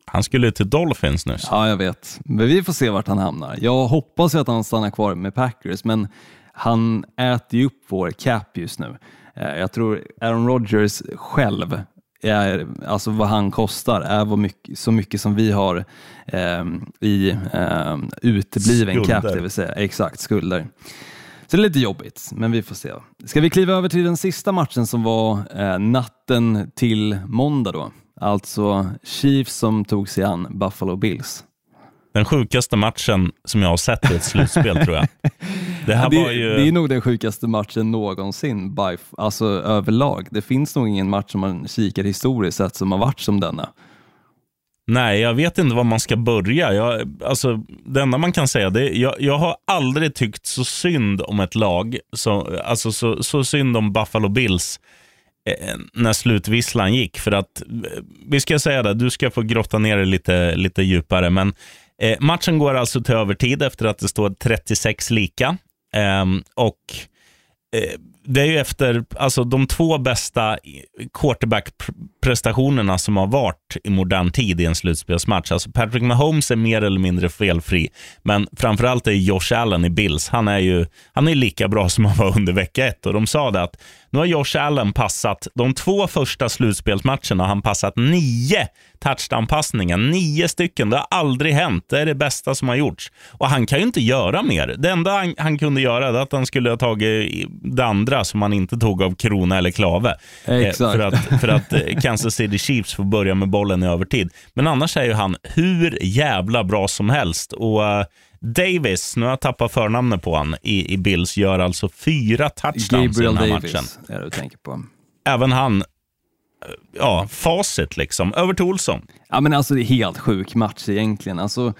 Han skulle till Dolphins nyss. Ja, jag vet. Men vi får se vart han hamnar. Jag hoppas ju att han stannar kvar med Packers, men han äter ju upp vår cap just nu. Eh, Jag tror Aaron Rodgers själv, är, alltså vad han kostar, är vad mycket, så mycket som vi har eh, i eh, utebliven cap, det vill säga exakt skulder. Så det är lite jobbigt, men vi får se. Ska vi kliva över till den sista matchen som var eh, natten till måndag då? Alltså Chiefs som tog sig an Buffalo Bills. Den sjukaste matchen som jag har sett i ett slutspel, tror jag. Det här det, var ju... det är nog den sjukaste matchen någonsin, by, alltså överlag. Det finns nog ingen match som man kikar historiskt sett som har varit som denna. Nej, jag vet inte var man ska börja. Jag, alltså, det enda man kan säga, det är, jag, jag har aldrig tyckt så synd om ett lag, så, alltså så, så synd om Buffalo Bills eh, när slutvisslan gick. För att, eh, vi ska säga det, du ska få grotta ner det lite, lite djupare, men eh, matchen går alltså till övertid efter att det står 36 lika. Ehm, och eh, det är ju efter alltså, de två bästa quarterback quarterback-prestationerna som har varit i modern tid i en slutspelsmatch. Alltså Patrick Mahomes är mer eller mindre felfri, men framförallt är Josh Allen i Bills. Han är ju han är lika bra som han var under vecka ett och de sa det att nu har Josh Allen passat de två första slutspelsmatcherna han passat nio touchdown-passningar. Nio stycken. Det har aldrig hänt. Det är det bästa som har gjorts. Och han kan ju inte göra mer. Det enda han, han kunde göra är att han skulle ha tagit det andra som han inte tog av krona eller klave. Eh, Exakt. för att, för att eh, Kansas City Chiefs får börja med bollen i övertid. Men annars är ju han hur jävla bra som helst. Och eh, Davis, nu har jag tappat förnamnet på han i, i Bills, gör alltså fyra touchdowns i Gabriel den här Davis matchen. är det du tänker på. Även han, eh, ja, facit liksom. Över till Olsson. Ja, men alltså det är helt sjuk match egentligen. Alltså,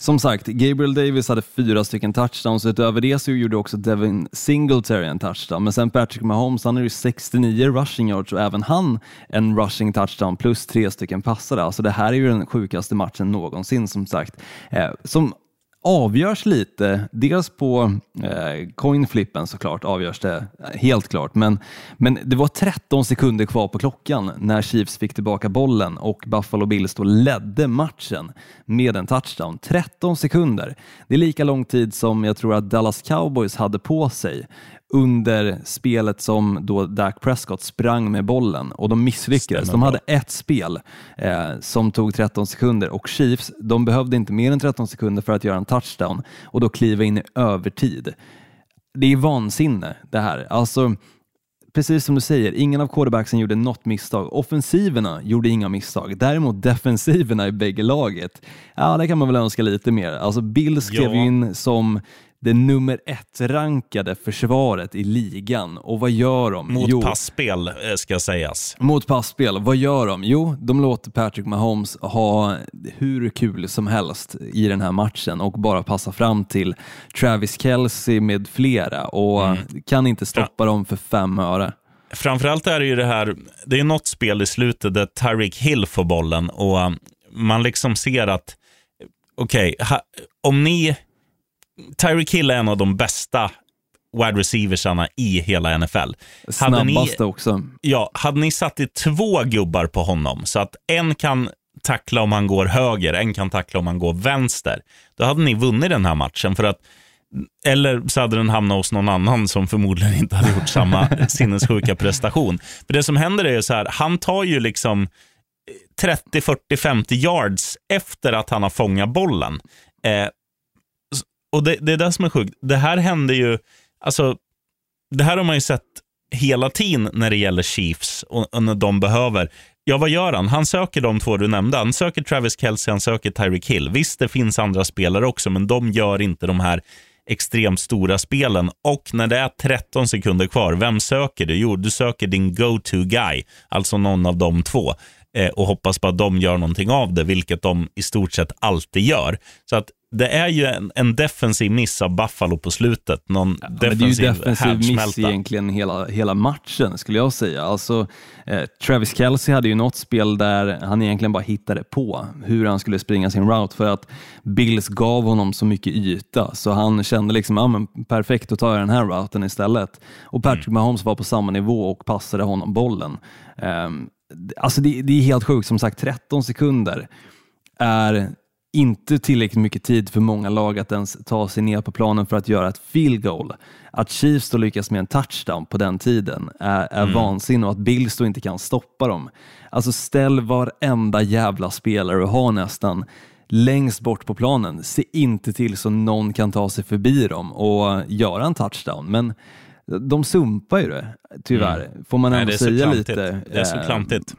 som sagt, Gabriel Davis hade fyra stycken touchdowns. Utöver det så gjorde också Devin Singletary en touchdown. Men sen Patrick Mahomes, han har ju 69 rushing yards och även han en rushing touchdown plus tre stycken passare. Alltså det här är ju den sjukaste matchen någonsin som sagt. Eh, som avgörs lite, dels på eh, coinflippen såklart avgörs det eh, helt klart, men, men det var 13 sekunder kvar på klockan när Chiefs fick tillbaka bollen och Buffalo Bills då ledde matchen med en touchdown. 13 sekunder. Det är lika lång tid som jag tror att Dallas Cowboys hade på sig under spelet som då Dak Prescott sprang med bollen och de misslyckades. Stämmer de hade ett spel eh, som tog 13 sekunder och Chiefs, de behövde inte mer än 13 sekunder för att göra en touchdown och då kliva in i övertid. Det är vansinne det här. Alltså, precis som du säger, ingen av quarterbacksen gjorde något misstag. Offensiverna gjorde inga misstag. Däremot defensiverna i bägge laget, ja det kan man väl önska lite mer. Alltså Bills klev Ja. in som det nummer ett rankade försvaret i ligan och vad gör de? Mot Jo, passspel eh, ska sägas. mot passspel, vad gör de? Jo, de låter Patrick Mahomes ha hur kul som helst i den här matchen och bara passa fram till Travis Kelce med flera och kan inte stoppa dem för fem öre. Framförallt är det ju det här, det är något spel i slutet där Tyreek Hill får bollen och um, man liksom ser att, okej, ha- om ni, Tyreek Hill är en av de bästa wide receiversarna i hela NFL. Ni, Snabbaste också. ja, hade ni satt i två gubbar på honom så att en kan tackla om han går höger, en kan tackla om han går vänster, då hade ni vunnit den här matchen för att eller så hade den hamnat hos någon annan som förmodligen inte hade gjort samma sinnessjuka prestation. För det som händer är ju så här, han tar ju liksom 30, 40, 50 yards efter att han har fångat bollen. Eh, och det, det är det som är sjukt. Det här händer ju, alltså, det här har man ju sett hela tiden när det gäller Chiefs och, och när de behöver. Ja, vad gör han? Han söker de två du nämnde. Han söker Travis Kelce, han söker Tyreek Hill. Visst, det finns andra spelare också, men de gör inte de här extremt stora spelen. Och när det är 13 sekunder kvar, vem söker du? Jo, du söker din go-to guy, alltså någon av de två eh, och hoppas på att de gör någonting av det, vilket de i stort sett alltid gör. Så att det är ju en, en defensiv miss av Buffalo på slutet. Någon Ja, men det är ju defensiv, defensiv miss egentligen hela, hela matchen skulle jag säga. Alltså, eh, Travis Kelce hade ju något spel där han egentligen bara hittade på hur han skulle springa sin route för att Bills gav honom så mycket yta så han kände liksom, ja men perfekt, då tar jag den här routen istället. Och Patrick Mahomes var på samma nivå och passade honom bollen. Um, alltså det, det är helt sjukt, som sagt 13 sekunder är inte tillräckligt mycket tid för många lag att ens ta sig ner på planen för att göra ett field goal. Att Chiefs då lyckas med en touchdown på den tiden är, är vansinne och att Bills då inte kan stoppa dem. Alltså ställ varenda jävla spelare och ha nästan längst bort på planen. Se inte till så någon kan ta sig förbi dem och göra en touchdown. Men de sumpar ju det, tyvärr. Får man ändå det säga lite. Det är så Eh, klantigt.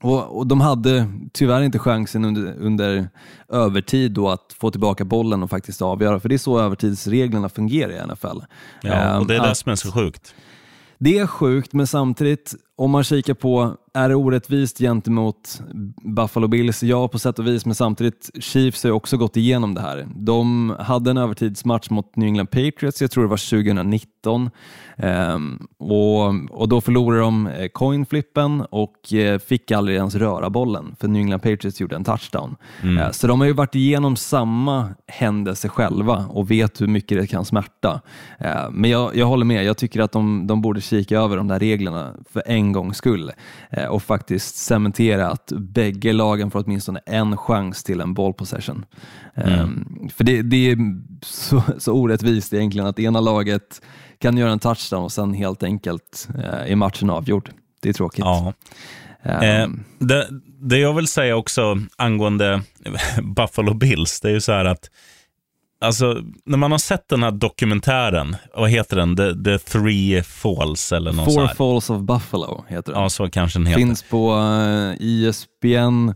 och, och de hade tyvärr inte chansen under, under övertid då att få tillbaka bollen och faktiskt avgöra, för det är så övertidsreglerna fungerar i NFL. Ja, och det är det att- som är så sjukt. det är sjukt, men samtidigt, om man kikar på, är det orättvist gentemot Buffalo Bills? Ja, på sätt och vis, men samtidigt, Chiefs har ju också gått igenom det här. De hade en övertidsmatch mot New England Patriots, jag tror det var 2019, Ehm, och, och då förlorade de eh, coinflippen och eh, fick aldrig ens röra bollen, för New England Patriots gjorde en touchdown. Eh, så de har ju varit igenom samma händelse själva och vet hur mycket det kan smärta. Eh, men jag, jag håller med, jag tycker att de, de borde kika över de där reglerna för en gångs skull eh, och faktiskt cementera att bägge lagen får åtminstone en chans till en ball possession. Eh, För det, det är så, så orättvist egentligen att ena laget kan göra en touchdown och sen helt enkelt eh, är matchen avgjord. Det är tråkigt. Ja. Eh, Eh, det, det jag vill säga också angående Buffalo Bills, det är ju så här att Alltså, när man har sett den här dokumentären, vad heter den? The, the Three Falls eller något så Four här. Falls of Buffalo heter den. Ja, så kanske den heter. Finns på uh, ISBN.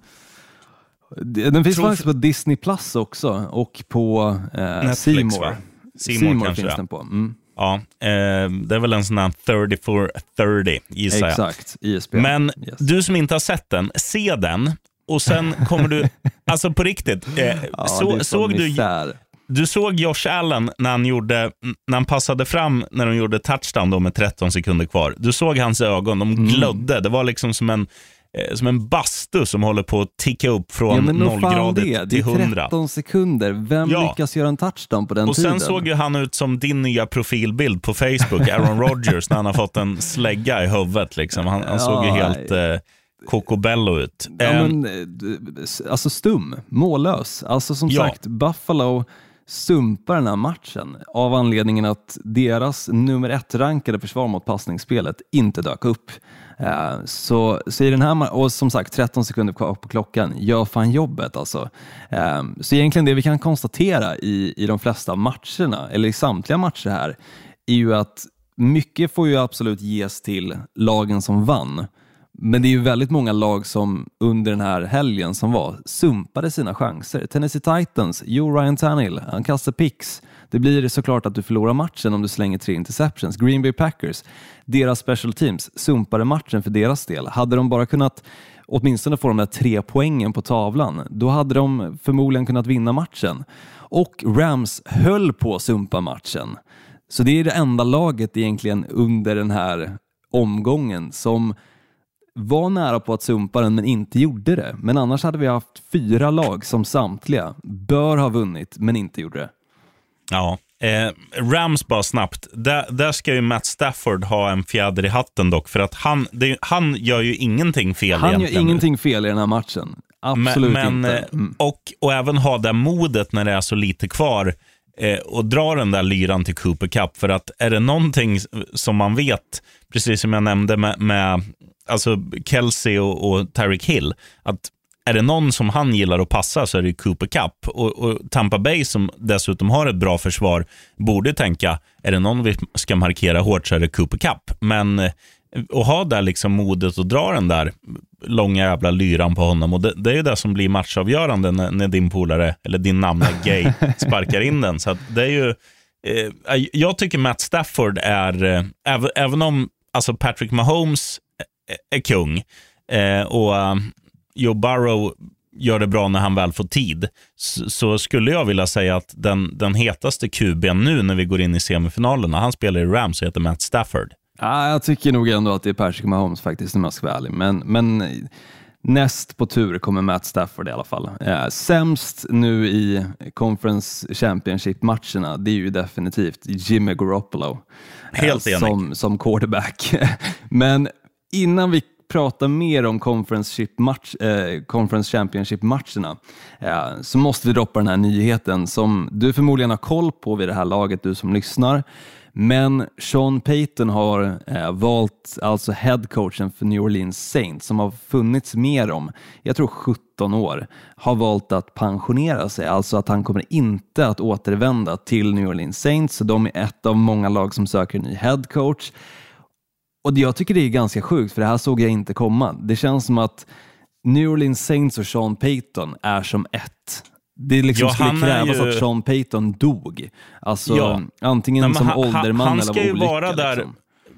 Den finns Tror- faktiskt på Disney Plus också och på uh, Netflix, Seymour. Seymour kanske finns det. den på. Mm, Ja, eh, det är väl en sån här 30 for 30 gissar jag. exakt, ISBN. Men Yes. du som inte har sett den, se den och sen kommer du, alltså på riktigt, eh, ja, det så, är sån såg du, misär. Du såg Josh Allen när han, gjorde, när han passade fram när de gjorde touchdown då med 13 sekunder kvar. Du såg hans ögon, de Mm. glödde. Det var liksom som en, eh, som en bastu som håller på att ticka upp från Ja, men nog fan det. nollgradigt Det till är 100. 13 sekunder. Vem Ja. lyckas göra en touchdown på den Och tiden? sen såg ju han ut som din nya profilbild på Facebook, Aaron Rodgers, när han har fått en slägga i huvudet. Liksom. Han, han såg ju Ja, helt eh, kokobello ut. Ja, Eh, men, eh, d- alltså stum, mållös. Alltså som Ja. sagt, Buffalo sumpar den här matchen av anledningen att deras nummer ett rankade försvar mot passningsspelet inte dök upp. Eh, så, så i den här, och som sagt 13 sekunder kvar på klockan, gör fan jobbet alltså. Eh, så egentligen det vi kan konstatera i, i de flesta matcherna, eller i samtliga matcher här, är ju att mycket får ju absolut ges till lagen som vann. Men det är ju väldigt många lag som under den här helgen som var sumpade sina chanser. Tennessee Titans, Joe Ryan Tannehill, han kastar picks. Det blir såklart att du förlorar matchen om du slänger tre interceptions. Green Bay Packers, deras special teams, sumpade matchen för deras del. Hade de bara kunnat åtminstone få de där tre poängen på tavlan, då hade de förmodligen kunnat vinna matchen. Och Rams höll på att sumpa matchen. Så det är det enda laget egentligen under den här omgången som var nära på att sumpa den men inte gjorde det. Men annars hade vi haft fyra lag som samtliga bör ha vunnit men inte gjorde det. Ja. Eh, Rams bara snabbt. Där, där ska ju Matt Stafford ha en fjäder i hatten dock, för att han, det, han gör ju ingenting fel Han gör ingenting fel i den här matchen. Absolut men, inte. eh, Mm. Och, och även ha det modet när det är så lite kvar eh, och dra den där lyran till Cooper Cup. För att är det någonting som man vet, precis som jag nämnde med, med alltså Kelsey och, och Tyreek Hill, att är det någon som han gillar att passa så är det Cooper Cup. Och, och Tampa Bay som dessutom har ett bra försvar borde tänka, är det någon vi ska markera hårt så är det Cooper Cup. Men eh, att ha där liksom modet och dra den där långa jävla lyran på honom. Och det, det är ju det som blir matchavgörande när, när din polare, eller din namn är gay, sparkar in den. Så det är ju, eh, jag tycker Matt Stafford är, eh, även, även om alltså Patrick Mahomes är, är kung, eh, och eh, Joe Burrow gör det bra när han väl får tid, så, så skulle jag vilja säga att den, den hetaste QBn nu när vi går in i semifinalerna, han spelar i Rams och heter Matt Stafford. Ja, jag tycker nog ändå att det är Patrick Mahomes faktiskt, om jag ska vara ärlig. Men, men näst på tur kommer Matt Stafford i alla fall. Eh, sämst nu i Conference Championship-matcherna, det är ju definitivt Jimmy Garoppolo. Helt eh, som, som quarterback. men innan vi pratar mer om Conference, match, eh, Conference Championship-matcherna eh, så måste vi droppa den här nyheten som du förmodligen har koll på vid det här laget, du som lyssnar. Men Sean Payton har eh, valt alltså headcoachen för New Orleans Saints som har funnits med dem, jag tror 17 år, har valt att pensionera sig, alltså att han kommer inte att återvända till New Orleans Saints. Så de är ett av många lag som söker en ny headcoach. Och jag tycker det är ganska sjukt, för det här såg jag inte komma. Det känns som att New Orleans Saints och Sean Payton är som ett. Det liksom Ja, skulle han krävas ju- att Sean Payton dog. Alltså Ja. antingen Nej, som han- han- ålderman han eller ska av ju olycka. vara där- Liksom.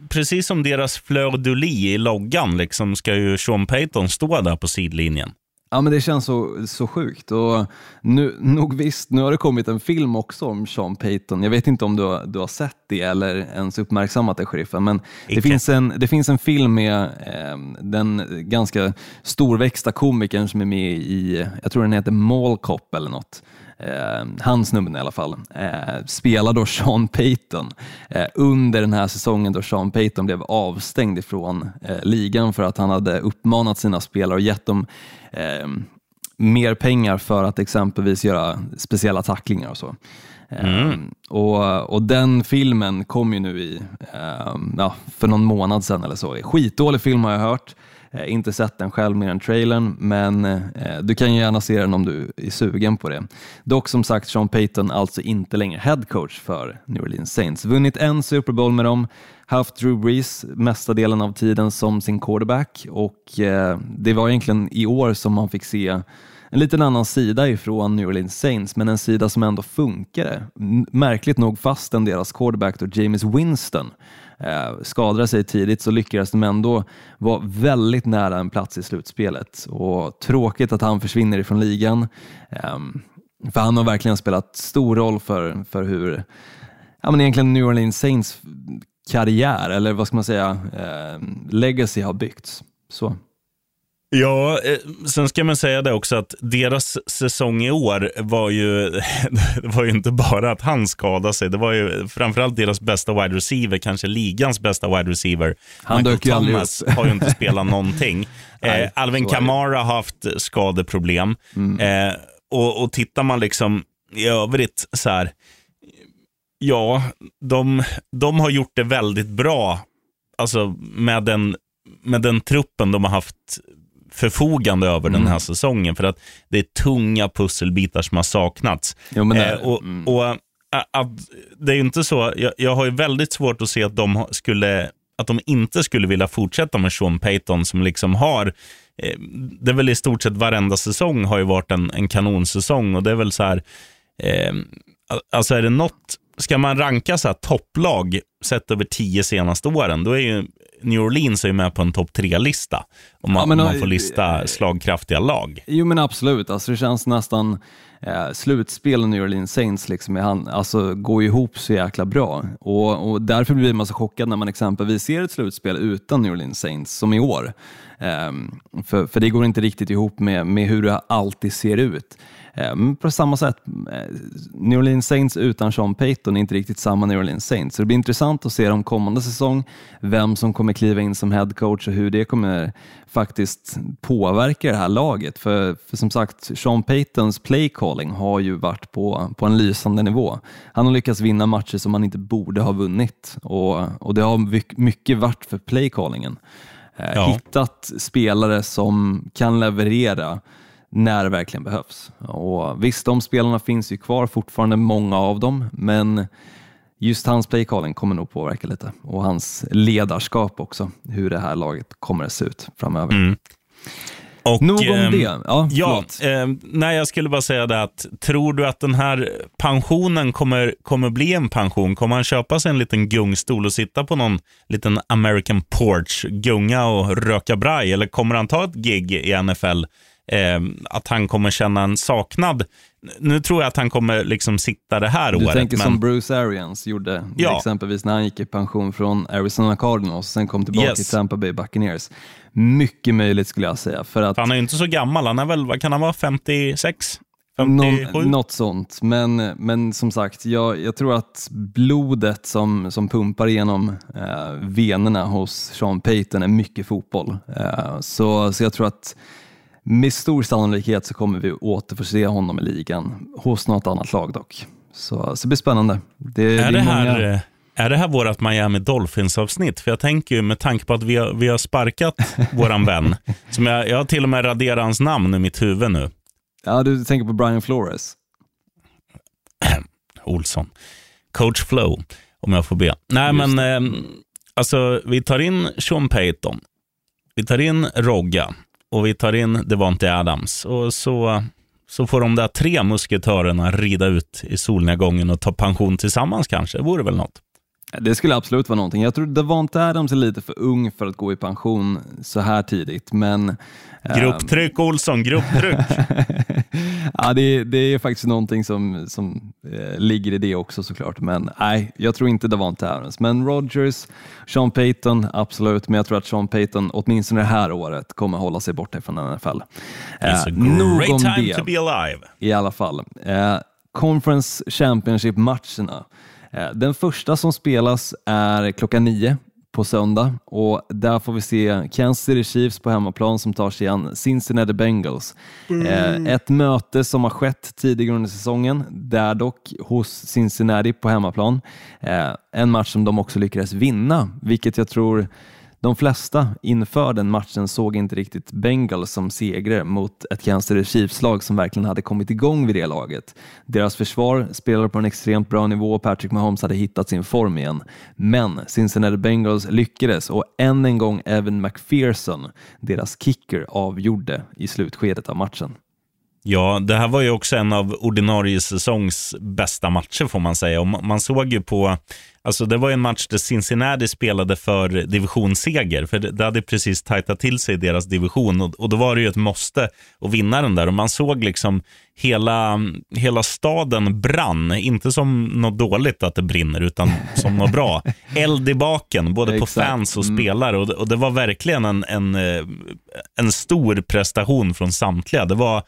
Precis som deras fleur de lis i loggan, liksom, ska ju Sean Payton stå där på sidlinjen. Ja, men det känns så, så sjukt. Och nu, nog visst, nu har det kommit en film också om Sean Payton. Jag vet inte om du har, du har sett det eller ens uppmärksammat det, sheriffen, men det finns, en, det finns en film med eh, den ganska storväxta komikern som är med i, jag tror den heter Mall Cop eller något. Eh, hans nummer i alla fall, eh, spelar då Sean Payton eh, under den här säsongen då Sean Payton blev avstängd ifrån eh, ligan för att han hade uppmanat sina spelare och gett dem eh, mer pengar för att exempelvis göra speciella tacklingar och så. Eh, och, och den filmen kom ju nu i, ja, för någon månad sedan eller så. Skitdålig film har jag hört. Eh, inte sett den själv mer än trailern, men eh, du kan ju gärna se den om du är sugen på det. Dock som sagt, Sean Payton alltså inte längre head coach för New Orleans Saints. Vunnit en Super Bowl med dem, haft Drew Brees mesta delen av tiden som sin quarterback och eh, det var egentligen i år som man fick se en liten annan sida ifrån New Orleans Saints, men en sida som ändå funkade. Märkligt nog fastän deras quarterback då, James Winston eh, skadade sig tidigt så lyckades de ändå vara väldigt nära en plats i slutspelet. Och Tråkigt att han försvinner ifrån ligan, ehm, för han har verkligen spelat stor roll för, för hur ja, men egentligen New Orleans Saints karriär, eller vad ska man säga, eh, legacy har byggts. Så. Ja, eh, sen ska man säga det också att deras säsong i år var ju, det var ju inte bara att han skadade sig. Det var ju framförallt deras bästa wide receiver, kanske ligans bästa wide receiver. Han Michael dök Thomas har ju inte spelat någonting. Nej, eh, Alvin. Kamara har haft skadeproblem. Mm. Eh, och, och tittar man liksom i övrigt så här, ja, de, de har gjort det väldigt bra alltså med den, med den truppen de har haft förfogande över den Mm. här säsongen. För att det är tunga pusselbitar som har saknats. Jo, det Eh, och, Mm. och, ä- att, det är inte så, jag, jag har ju väldigt svårt att se att de skulle att de inte skulle vilja fortsätta med Sean Payton som liksom har, eh, det är väl i stort sett varenda säsong har ju varit en, en kanonsäsong och det är väl så här, eh, alltså är det något, ska man ranka så här topplag sett över tio senaste åren, då är ju New Orleans är ju med på en topp tre-lista. Om man, Ja, men, om man eh, får lista slagkraftiga lag. Jo men absolut, alltså, det känns nästan eh, slutspel New Orleans Saints liksom, han, alltså, går ihop så jäkla bra. Och, och därför blir man så chockad när man exempelvis ser ett slutspel utan New Orleans Saints, som i år. Ehm, för, för det går inte riktigt ihop med, med hur det alltid ser ut. Ehm, på samma sätt, eh, New Orleans Saints utan Sean Payton är inte riktigt samma New Orleans Saints. Så det blir intressant att se dem kommande säsong, vem som kommer kliva in som head coach och hur det kommer faktiskt påverka det här laget. För, för som sagt, Sean Paytons play calling har ju varit på, på en lysande nivå. Han har lyckats vinna matcher som han inte borde ha vunnit och, och det har myck- mycket varit för play callingen. Eh, Ja. Hittat spelare som kan leverera när det verkligen behövs. Och visst, de spelarna finns ju kvar fortfarande, många av dem, men just hans playcalling kommer nog påverka lite och hans ledarskap också, hur det här laget kommer att se ut framöver. Mm. Och, Nog om ehm, det. Ja, Ja, eh, nej, jag skulle bara säga det att tror du att den här pensionen kommer, kommer bli en pension? Kommer han köpa sig en liten gungstol och sitta på någon liten American porch, gunga och röka braj? Eller kommer han ta ett gig i NFL? Eh, att han kommer känna en saknad? Nu tror jag att han kommer liksom sitta det här Du året. tänker men... som Bruce Arians gjorde, Ja. exempelvis när han gick i pension från Arizona Cardinals och sen kom tillbaka Yes. till Tampa Bay Buccaneers. Mycket möjligt skulle jag säga. För att Han är ju inte så gammal. Han är väl, vad kan han vara, 56? 57? Någon, något sånt, men, men som sagt, jag, jag tror att blodet som, som pumpar igenom eh, venerna hos Sean Payton är mycket fotboll. Eh, så, så jag tror att med stor sannolikhet så kommer vi åter få se honom i ligan, hos något annat lag dock. Så, så det blir spännande. Det, Är det, här, många- eh, är det här vårt Miami Dolphins-avsnitt? För jag tänker ju med tanke på att vi har, vi har sparkat våran vän, som jag, jag har till och med raderat hans namn i mitt huvud nu, Ja, du tänker på Brian Flores. Olsson. Coach Flow, om jag får be. Nej, men eh, alltså vi tar in Sean Payton, vi tar in Rogga och vi tar in Devonte Adams. Och så, så får de där tre musketörerna rida ut i solnedgången och ta pension tillsammans kanske. Det vore väl något. Det skulle absolut vara någonting. Jag tror Davante Adams är lite för ung för att gå i pension så här tidigt, men eh, Grupptryck Olsson, grupptryck. ja, det, det är faktiskt någonting som, som eh, ligger i det också såklart. Men nej, jag tror inte Davante Adams. Men Rodgers, Sean Payton, absolut. Men jag tror att Sean Payton, åtminstone det här året, kommer hålla sig borta från NFL. It's Eh, a nog great time det to be alive. i alla fall. Eh, Conference Championship-matcherna. Eh, den första som spelas är klockan nio på söndag och där får vi se Kansas City Chiefs på hemmaplan som tar sig an Cincinnati Bengals. Eh, ett möte som har skett tidigare under säsongen, där dock hos Cincinnati på hemmaplan. Eh, en match som de också lyckades vinna, vilket jag tror de flesta inför den matchen såg inte riktigt Bengals som segrare mot ett Kansas City Chiefs-lag som verkligen hade kommit igång vid det laget. Deras försvar spelade på en extremt bra nivå och Patrick Mahomes hade hittat sin form igen. Men Cincinnati Bengals lyckades och än en gång Evan McPherson, deras kicker, avgjorde i slutskedet av matchen. Ja, det här var ju också en av ordinarie säsongs bästa matcher får man säga. Och ma- man såg ju på, alltså det var ju en match där Cincinnati spelade för divisionsseger, för det, hade precis tajtat till sig deras division och, och då var det ju ett måste att vinna den där och man såg liksom hela, hela staden brann, inte som något dåligt att det brinner utan som något bra. Eld i baken, både på fans och spelare och, det- och det var verkligen en, en, eh, en stor prestation från samtliga. Det var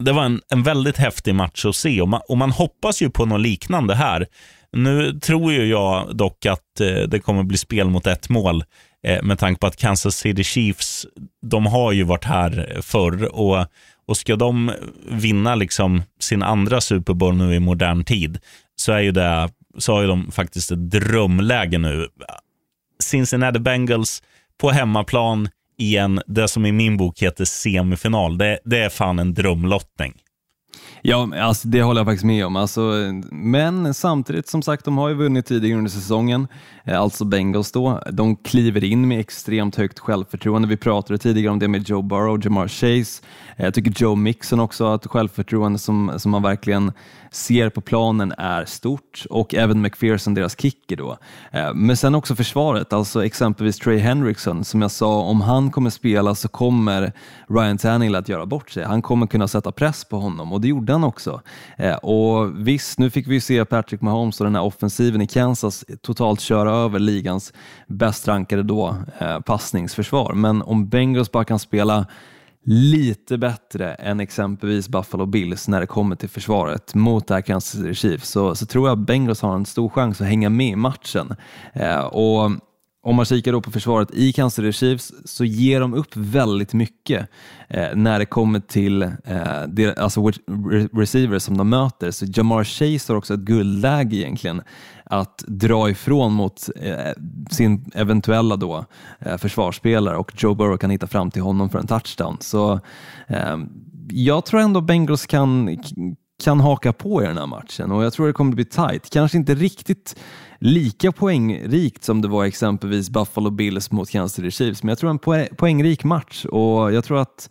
det var en, en väldigt häftig match att se och man, och man hoppas ju på något liknande här. Nu tror ju jag dock att eh, det kommer bli spel mot ett mål eh, med tanke på att Kansas City Chiefs, de har ju varit här förr och, och ska de vinna liksom sin andra Super Bowl nu i modern tid så är ju det, så har ju de faktiskt ett drömläge nu. Cincinnati Bengals på hemmaplan i en, det som i min bok heter semifinal. Det, det är fan en drömlottning. Ja, alltså det håller jag faktiskt med om. Alltså, men samtidigt, som sagt, de har ju vunnit tidigare under säsongen, eh, alltså Bengals då. De kliver in med extremt högt självförtroende. Vi pratade tidigare om det med Joe Burrow, Jamar Chase. Eh, jag tycker Joe Mixon också har ett självförtroende som, som man verkligen ser på planen är stort och även McPherson, deras kicker då. Eh, men sen också försvaret, alltså exempelvis Trey Hendrickson. Som jag sa, om han kommer spela så kommer Ryan Tannehill att göra bort sig. Han kommer kunna sätta press på honom och det gjorde sidan också. Eh, och visst, nu fick vi ju se Patrick Mahomes och den här offensiven i Kansas totalt köra över ligans bäst rankade då eh, passningsförsvar. Men om Bengals bara kan spela lite bättre än exempelvis Buffalo Bills när det kommer till försvaret mot det här Kansas City Chiefs så, så tror jag att Bengals har en stor chans att hänga med i matchen. Eh, och om man kikar då på försvaret i Kansas City Chiefs så ger de upp väldigt mycket eh, när det kommer till eh, det, alltså re- receivers som de möter. Så Jamar Chase har också ett guldläge egentligen att dra ifrån mot eh, sin eventuella då, eh, försvarsspelare och Joe Burrow kan hitta fram till honom för en touchdown. Så eh, jag tror ändå Bengals kan, kan haka på i den här matchen och jag tror det kommer bli tight. Kanske inte riktigt lika poängrikt som det var exempelvis Buffalo Bills mot Kansas City Chiefs, men jag tror en poä- poängrik match och jag tror att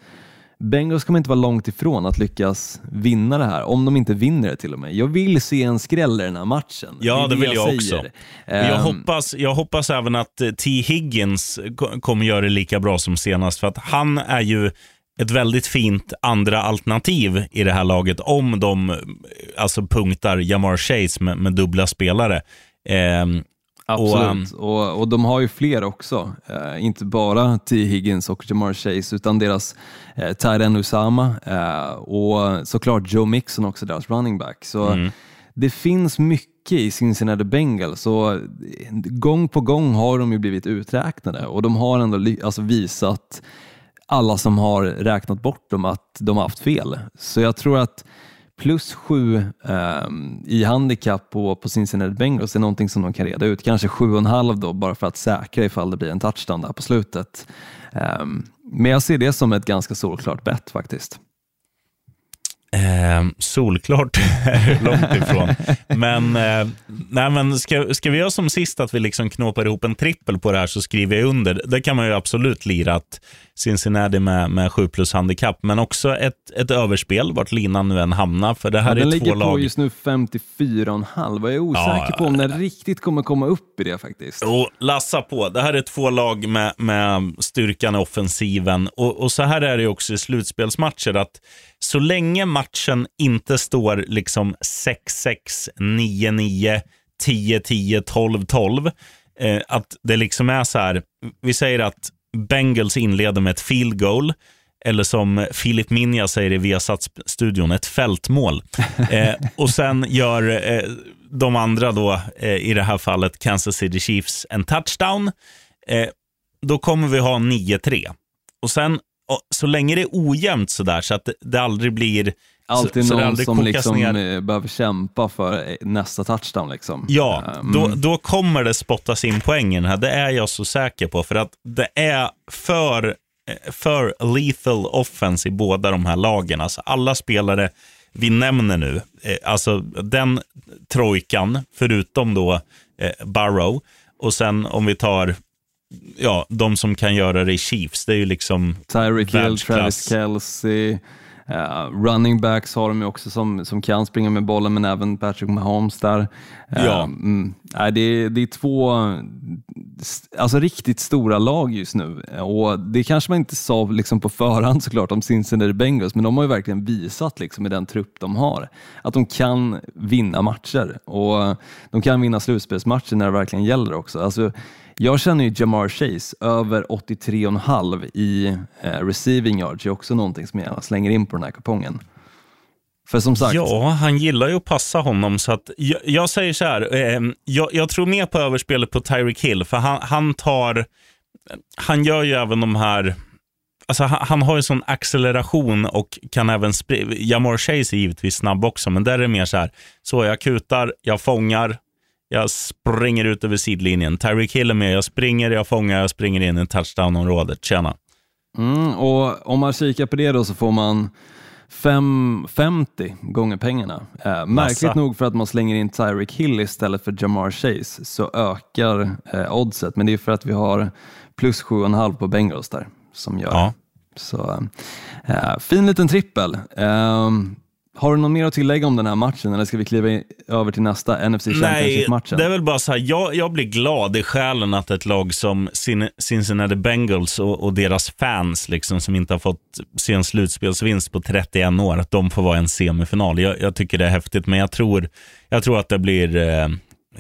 Bengals kommer inte vara långt ifrån att lyckas vinna det här, om de inte vinner det till och med. Jag vill se en skräll i den här matchen. Ja, det, är vill jag, säger. också. Jag, Ehm, hoppas, jag hoppas även att eh, T. Higgins ko- kommer göra det lika bra som senast, för att han är ju ett väldigt fint andra alternativ i det här laget om de eh, alltså punktar Jamar Chase med, med dubbla spelare. Ehm, Absolut, och, och, de har ju fler också. Eh, inte bara T. Higgins och Jamar Chase, utan deras eh, Tyren Usama eh, och såklart Joe Mixon också, deras running back. Så det finns mycket i Cincinnati Bengals och eh, gång på gång har de ju blivit uträknade och de har ändå alltså visat alla som har räknat bort dem att de har haft fel. Så jag tror att plus sju um, i handikapp på, på Cincinnati Bengals är någonting som de kan reda ut. Kanske sju och en halv då, bara för att säkra ifall det blir en touchdown där på slutet. Um, men jag ser det som ett ganska solklart bett faktiskt. Eh, solklart långt ifrån. Men, eh, nej, men ska, ska vi göra som sist att vi liksom knåpar ihop en trippel på det här så skriver jag under. Det kan man ju absolut lira att Cincinnati med, med 7 plus handikapp, men också ett, ett överspel vart linan nu än hamnar. För det här den är ligger två på lag. just nu 54,5 och jag är osäker Ja, på om den riktigt kommer komma upp i det faktiskt. Och lassa på. Det här är två lag med, med styrkan i offensiven. Och, och så här är det också i slutspelsmatcher. att Så länge matchen inte står liksom 6-6, 9-9, 10-10, 12-12. Eh, att det liksom är så här. Vi säger att Bengals inleder med ett field goal. Eller som Filip Minja säger i Viasat-studion, ett fältmål. Eh, och sen gör eh, de andra då, eh, i det här fallet Kansas City Chiefs, en touchdown. Eh, då kommer vi ha 9-3. Och sen, så länge det är ojämnt sådär, så att det, aldrig blir... Alltid så, så någon aldrig som liksom ner. eh, behöver kämpa för eh, nästa touchdown. Liksom. Ja, Ehm, då, då kommer det spottas in poäng i den här. Det är jag så säker på. För att det är för, eh, för lethal offense i båda de här lagen. Alltså alla spelare vi nämner nu, alltså den trojkan, förutom då Burrow, och sen om vi tar ja, de som kan göra det i Chiefs, det är ju liksom Tyreek Hill. Travis Kelce, eh, running backs har de ju också som, som kan springa med bollen, men även Patrick Mahomes där. Eh, Ja. mm, nej, det, är, det är två alltså, riktigt stora lag just nu och det kanske man inte sa liksom på förhand såklart om Cincinnati Bengals, men de har ju verkligen visat liksom, i den trupp de har att de kan vinna matcher och de kan vinna slutspelsmatcher när det verkligen gäller också. Alltså, jag känner ju Jamar Chase, över 83,5 i eh, receiving yards, är också någonting som jag gärna slänger in på den här kupongen. För som sagt, Ja, han gillar ju att passa honom. Så att jag, jag säger så här, eh, jag, jag tror mer på överspelet på Tyreek Hill, för han, han tar, han gör ju även de här, alltså han, han har ju sån acceleration och kan även sprida, Jamar Chase är givetvis snabb också, men där är det mer så här, så jag kutar, jag fångar, jag springer ut över sidlinjen. Tyreek Hill är med, jag springer, jag fångar, jag springer in i touchdown-området. Tjena. mm, och om man kikar på det då så får man 550 gånger pengarna. Eh, märkligt Massa. nog för att man slänger in Tyreek Hill istället för Jamar Chase så ökar eh, oddset, men det är för att vi har plus 7,5 på Bengals där som gör. Ja. Så, eh, fin liten trippel. Har du något mer att tillägga om den här matchen eller ska vi kliva i, över till nästa NFC Nej, Championship-matchen? det är väl bara så här, jag, jag blir glad i själen att ett lag som Cin- Cincinnati Bengals och, och deras fans, liksom, som inte har fått se en slutspelsvinst på 31 år, att de får vara en semifinal. Jag, jag tycker det är häftigt, men jag tror, jag tror att det blir, eh,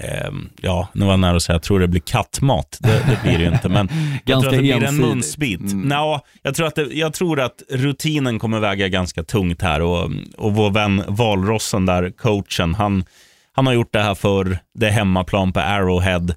eh, ja, nu var jag nära att säga, jag tror det blir kattmat. Det, det blir det ju inte, men jag Ganska tror att det blir en munsbit. Mm. Nå, jag, tror att det, jag tror att rutinen kommer väga ganska tungt här och, och vår vän Valrossen där, coachen, han, han har gjort det här för det är hemmaplan på Arrowhead.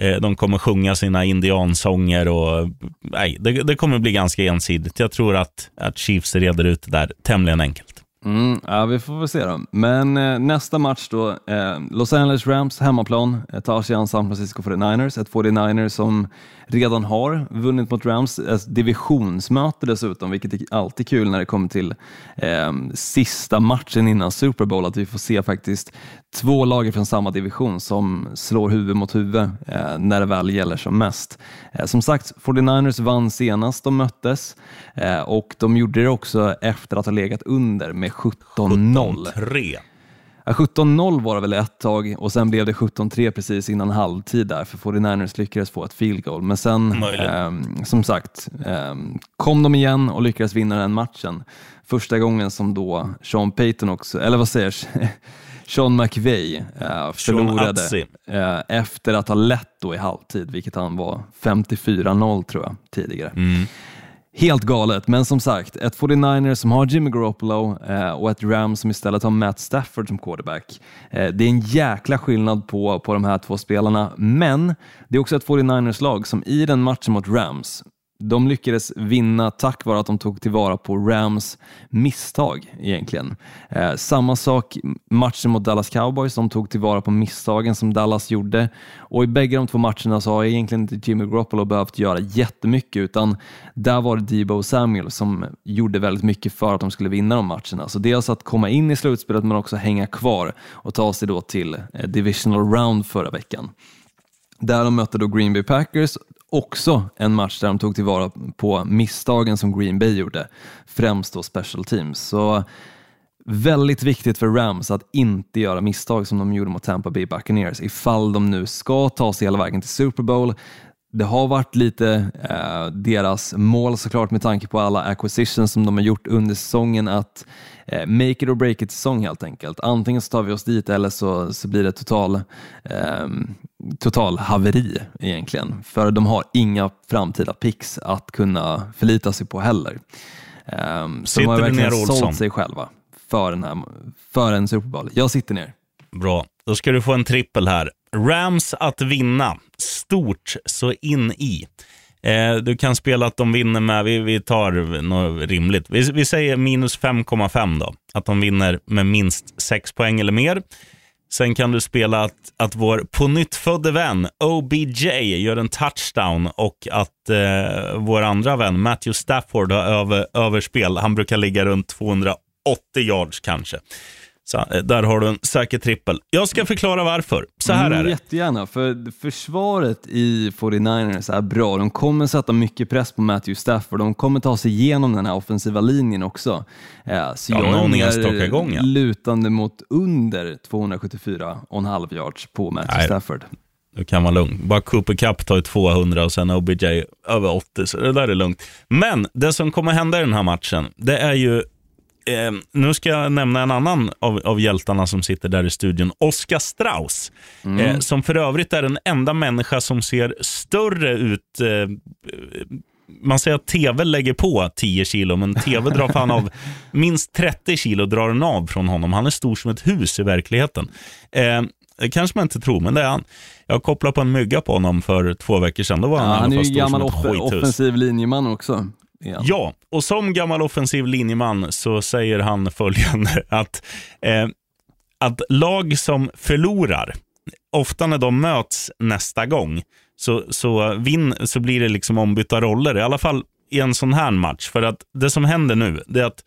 Eh, De kommer sjunga sina indiansånger och nej, det, det kommer bli ganska ensidigt. Jag tror att, att Chiefs reder ut det där tämligen enkelt. Mm, ja, vi får väl se då. Men eh, nästa match då, eh, Los Angeles Rams hemmaplan eh, tar sig an San Francisco 49ers, ett 49ers som redan har vunnit mot Rams, ett divisionsmöte dessutom, vilket är alltid kul när det kommer till eh, sista matchen innan Super Bowl, att vi får se faktiskt två lag från samma division som slår huvud mot huvud eh, när det väl gäller som mest. Eh, som sagt, 49ers vann senast de möttes eh, och de gjorde det också efter att ha legat under med 17-0. 3. Ja, 17-0 var det väl ett tag och sen blev det 17-3 precis innan halvtid där för 49ers lyckades få ett field goal. Men sen, eh, som sagt, eh, kom de igen och lyckades vinna den matchen. Första gången som då Sean Payton också, eller vad säger Sean McVay eh, förlorade eh, efter att ha lett då i halvtid, vilket han var 54-0 tror jag tidigare. Mm. Helt galet, men som sagt, ett 49ers som har Jimmy Garoppolo eh, och ett Rams som istället har Matt Stafford som quarterback. Eh, det är en jäkla skillnad på, på de här två spelarna, men det är också ett 49ers-lag som i den matchen mot Rams de lyckades vinna tack vare att de tog tillvara på Rams misstag egentligen. Eh, samma sak matchen mot Dallas Cowboys, de tog tillvara på misstagen som Dallas gjorde och i bägge de två matcherna så har egentligen inte Jimmy Garoppolo behövt göra jättemycket utan där var det Debo Samuel som gjorde väldigt mycket för att de skulle vinna de matcherna. Så dels att komma in i slutspelet men också hänga kvar och ta sig då till eh, divisional round förra veckan där de mötte då Green Bay Packers också en match där de tog tillvara på misstagen som Green Bay gjorde, främst då special teams. Så väldigt viktigt för Rams att inte göra misstag som de gjorde mot Tampa Bay Buccaneers ifall de nu ska ta sig hela vägen till Super Bowl. Det har varit lite eh, deras mål såklart med tanke på alla acquisitions som de har gjort under säsongen att eh, make it or break it säsong helt enkelt. Antingen så tar vi oss dit eller så, så blir det total, eh, total haveri egentligen. För de har inga framtida picks att kunna förlita sig på heller. Eh, så de har verkligen sålt sig själva för, den här, för en Super Bowl. Jag sitter ner. Bra, då ska du få en trippel här. Rams att vinna. Stort så in i. Eh, du kan spela att de vinner med, vi, vi tar något rimligt. Vi, vi säger minus 5,5 då. Att de vinner med minst 6 poäng eller mer. Sen kan du spela att, att vår på nytt födde vän OBJ gör en touchdown och att eh, vår andra vän Matthew Stafford har över, överspel. Han brukar ligga runt 280 yards kanske. Så, eh, där har du en säker trippel. Jag ska förklara varför. Så här mm, är det. Jättegärna, för försvaret i 49ers är bra. De kommer sätta mycket press på Matthew Stafford. De kommer ta sig igenom den här offensiva linjen också. Eh, så ja, jag är igång, ja. lutande mot under 274,5 yards på Matthew Nej. Stafford. Du kan vara lugn. Bara Cooper Cup tar 200 och sen OBJ över 80, så det där är lugnt. Men det som kommer hända i den här matchen, det är ju Eh, nu ska jag nämna en annan av, av hjältarna som sitter där i studion. Oscar Strauss. Mm. Eh, som för övrigt är den enda människa som ser större ut. Eh, man säger att tv lägger på 10 kilo, men tv drar fan av minst 30 kilo drar den av från honom. Han är stor som ett hus i verkligheten. Eh, det kanske man inte tror, men det är han. Jag kopplade på en mygga på honom för två veckor sedan. Då var han, ja, han är ju gammal off offensiv linjeman också igen. Ja, och som gammal offensiv linjeman så säger han följande att, eh, att lag som förlorar, ofta när de möts nästa gång, så, så, vin, så blir det liksom ombytta roller. I alla fall i en sån här match. För att det som händer nu, det är att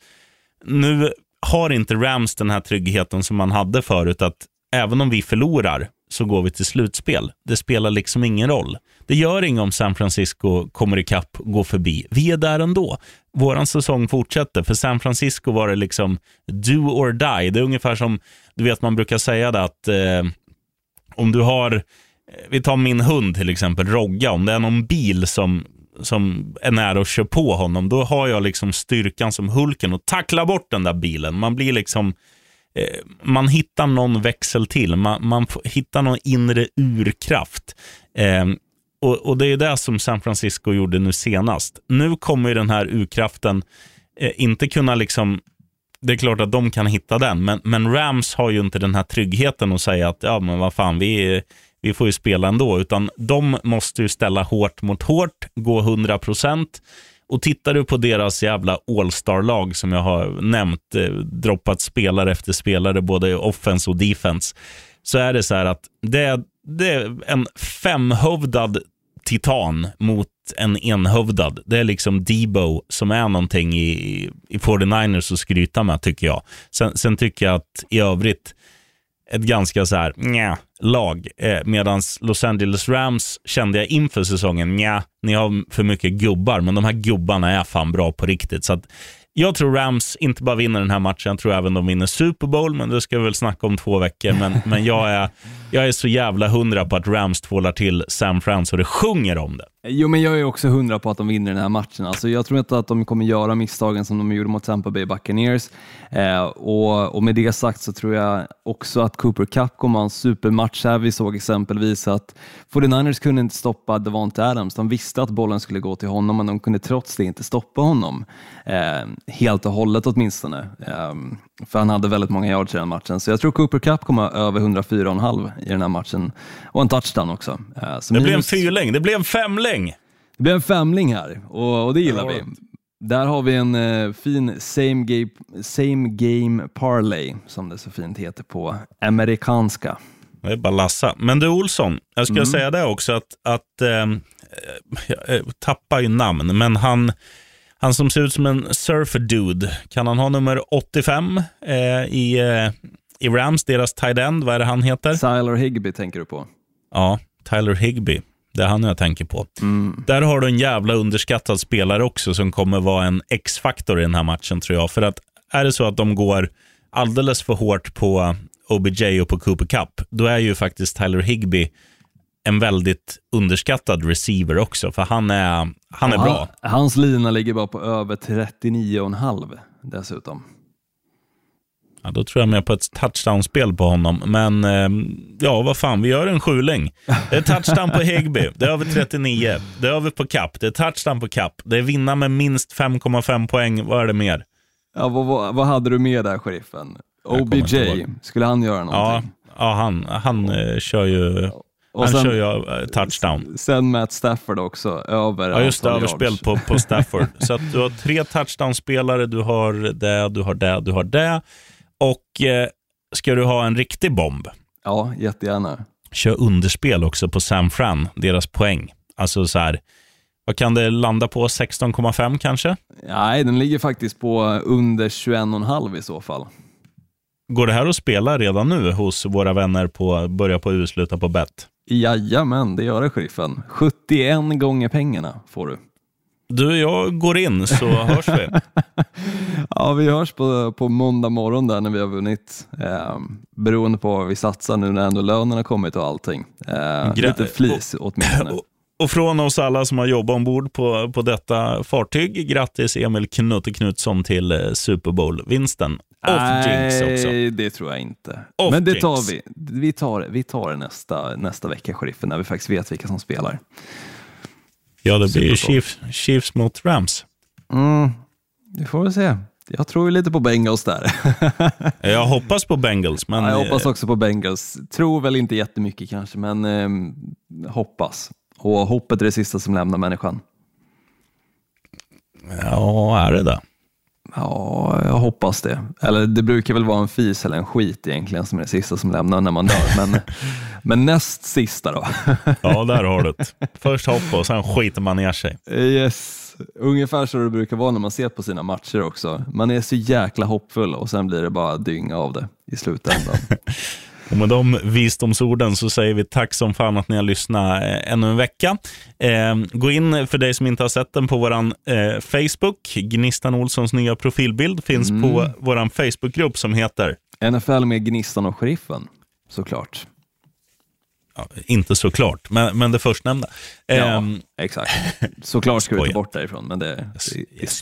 nu har inte Rams den här tryggheten som man hade förut, att även om vi förlorar så går vi till slutspel. Det spelar liksom ingen roll. Det gör inget om San Francisco kommer ikapp och går förbi. Vi är där ändå. Vår säsong fortsätter. För San Francisco var det liksom do or die. Det är ungefär som, du vet man brukar säga det att eh, om du har, eh, vi tar min hund till exempel, Rogga, om det är någon bil som som är nära och kör på honom, då har jag liksom styrkan som Hulken och tackla bort den där bilen. Man blir liksom Eh, man hittar någon växel till. Man, man hittar någon inre urkraft. Eh, och, och, Det är det som San Francisco gjorde nu senast. Nu kommer den här urkraften eh, inte kunna liksom det är klart att de kan hitta den, men, men, Rams har ju inte den här tryggheten att säga att ja, men vad fan, vi, vi får ju spela ändå, utan de måste ju ställa hårt mot hårt, gå 100 procent och tittar du på deras jävla All-star-lag som jag har nämnt, eh, droppat spelare efter spelare, både offense och defense, så är det så här att det, det är en femhövdad titan mot en enhövdad. Det är liksom Debo som är någonting i, i 49ers att skryta med, tycker jag. Sen, sen tycker jag att i övrigt, ett ganska så här, nja, lag. Eh, Medan Los Angeles Rams kände jag inför säsongen, nja, ni har för mycket gubbar, men de här gubbarna är fan bra på riktigt. Så att jag tror Rams inte bara vinner den här matchen, jag tror även de vinner Super Bowl, men det ska vi väl snacka om två veckor. Men, men jag, är, jag är så jävla hundra på att Rams tvålar till San Fran så det sjunger om det. Jo, men jag är också hundra på att de vinner den här matchen. Alltså, jag tror inte att de kommer göra misstagen som de gjorde mot Tampa Bay Buccaneers. Eh, och, och med det sagt så tror jag också att Cooper Cup kommer ha en supermatch här. Vi såg exempelvis att 49ers kunde inte stoppa Devonte Adams. De visste att bollen skulle gå till honom, men de kunde trots det inte stoppa honom. Eh, helt och hållet åtminstone. Eh, för han hade väldigt många yards i den matchen. Så jag tror Cooper Cup kommer ha över 104,5 i den här matchen. Och en touchdown också. Eh, Det blir en minus- fyrläng, det blir en femläng. det blir en femling här och, och det gillar vi. Där har vi en eh, fin same game, same game parlay, som det så fint heter på amerikanska. Det är bara lassa. Men du Olsson, jag ska säga det också att, att ehm, eh, jag tappar ju namn, men han, han som ser ut som en surfer dude, kan han ha nummer 85 eh, i, eh, i Rams, deras tight end? Vad är det han heter? Tyler Higby tänker du på? Ja, Tyler Higby. Det är han jag tänker på. Där har du en jävla underskattad spelare också som kommer vara en X-faktor i den här matchen tror jag. För att är det så att de går alldeles för hårt på OBJ och på Cooper Cup, då är ju faktiskt Tyler Higby en väldigt underskattad receiver också, för han är, han är bra. Han, hans lina ligger bara på över 39,5 dessutom. Ja, då tror jag mer på ett touchdown-spel på honom. Men eh, ja, vad fan, vi gör en sjuling. Det är touchdown på Higby, det är över 39. Det är över på Cup, det är touchdown på Cup. Det är vinna med minst 5,5 poäng. Vad är det mer? Ja, vad, vad, vad hade du med där, sheriffen? OBJ, skulle han göra Ja, någonting? ja han, han eh, kör ju, Och han sen- kör ju eh, touchdown. Sen Matt Stafford också, över Ja, just det, överspel på, på Stafford. Så att du har tre touchdown-spelare, du har det, du har det, du har det. Och eh, ska du ha en riktig bomb, Ja, jättegärna. kör underspel också på San Fran, deras poäng. Alltså så här, vad kan det landa på? 16,5 kanske? Nej, den ligger faktiskt på under 21,5 i så fall. Går det här att spela redan nu hos våra vänner på Börja på U, sluta på bet? Jajamän, det gör det sheriffen. 71 gånger pengarna får du. Du, jag går in så hörs vi. Ja, vi hörs på, på måndag morgon där när vi har vunnit. Eh, beroende på vad vi satsar nu när ändå lönen har kommit och allting. Eh, lite flis åtminstone. Och, och från oss alla som har jobbat ombord på, på detta fartyg, grattis Emil Knutte Knutsson till eh, Super Bowl-vinsten. Nej, det tror jag inte. Off Men det tar vi. Vi tar, vi tar det nästa, nästa vecka, sheriffen, när vi faktiskt vet vilka som spelar. Ja, det blir ju. Chiefs, Chiefs mot Rams. Mm, vi får väl se. Jag tror ju lite på Bengals där. Jag hoppas på Bengals, men Ja, jag hoppas eh, också på Bengals. Tror väl inte jättemycket kanske, men eh, hoppas. Och hoppet är det sista som lämnar människan. ja, är det det? Ja, jag hoppas det. Eller det brukar väl vara en fis eller en skit egentligen som är det sista som lämnar när man dör. Men, men näst sista då. Ja, där har du det. Först hoppa och sen skiter man ner sig. Yes, ungefär så det brukar vara när man ser på sina matcher också. Man är så jäkla hoppfull och sen blir det bara dynga av det i slutändan. Och med de visdomsorden så säger vi tack som fan att ni har lyssnat eh, ännu en vecka. Eh, gå in för dig som inte har sett den på vår eh, Facebook. Gnistan Olssons nya profilbild finns på vår Facebookgrupp som heter, NFL med Gnistan och Sheriffen, såklart. ja, inte såklart, men, men det förstnämnda. Ja, Eh, exakt. Såklart ska vi ta bort därifrån, men det, det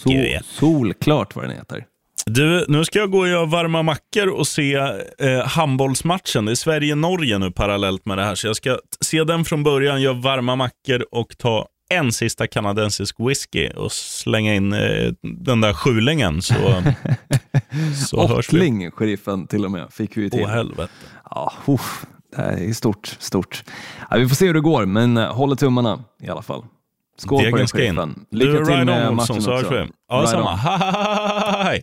jag är så, solklart vad den heter. Du, nu ska jag gå och göra varma mackor och se eh, handbollsmatchen. Det är Sverige-Norge nu parallellt med det här, så jag ska se den från början, göra varma mackor och ta en sista kanadensisk whisky och slänga in eh, den där sjulingen så, så hörs vi. Åttling, sheriffen till och med, fick vi ju till. Åh helvete. Ja, uff, det här är stort, stort. Ja, vi får se hur det går, men eh, håller tummarna i alla fall. Skål på dig, Degen ska in. sheriffen. Du, Lycka till ride med on matchen Olsson, så hörs också. vi. Ja, Ride samma. on. Hej!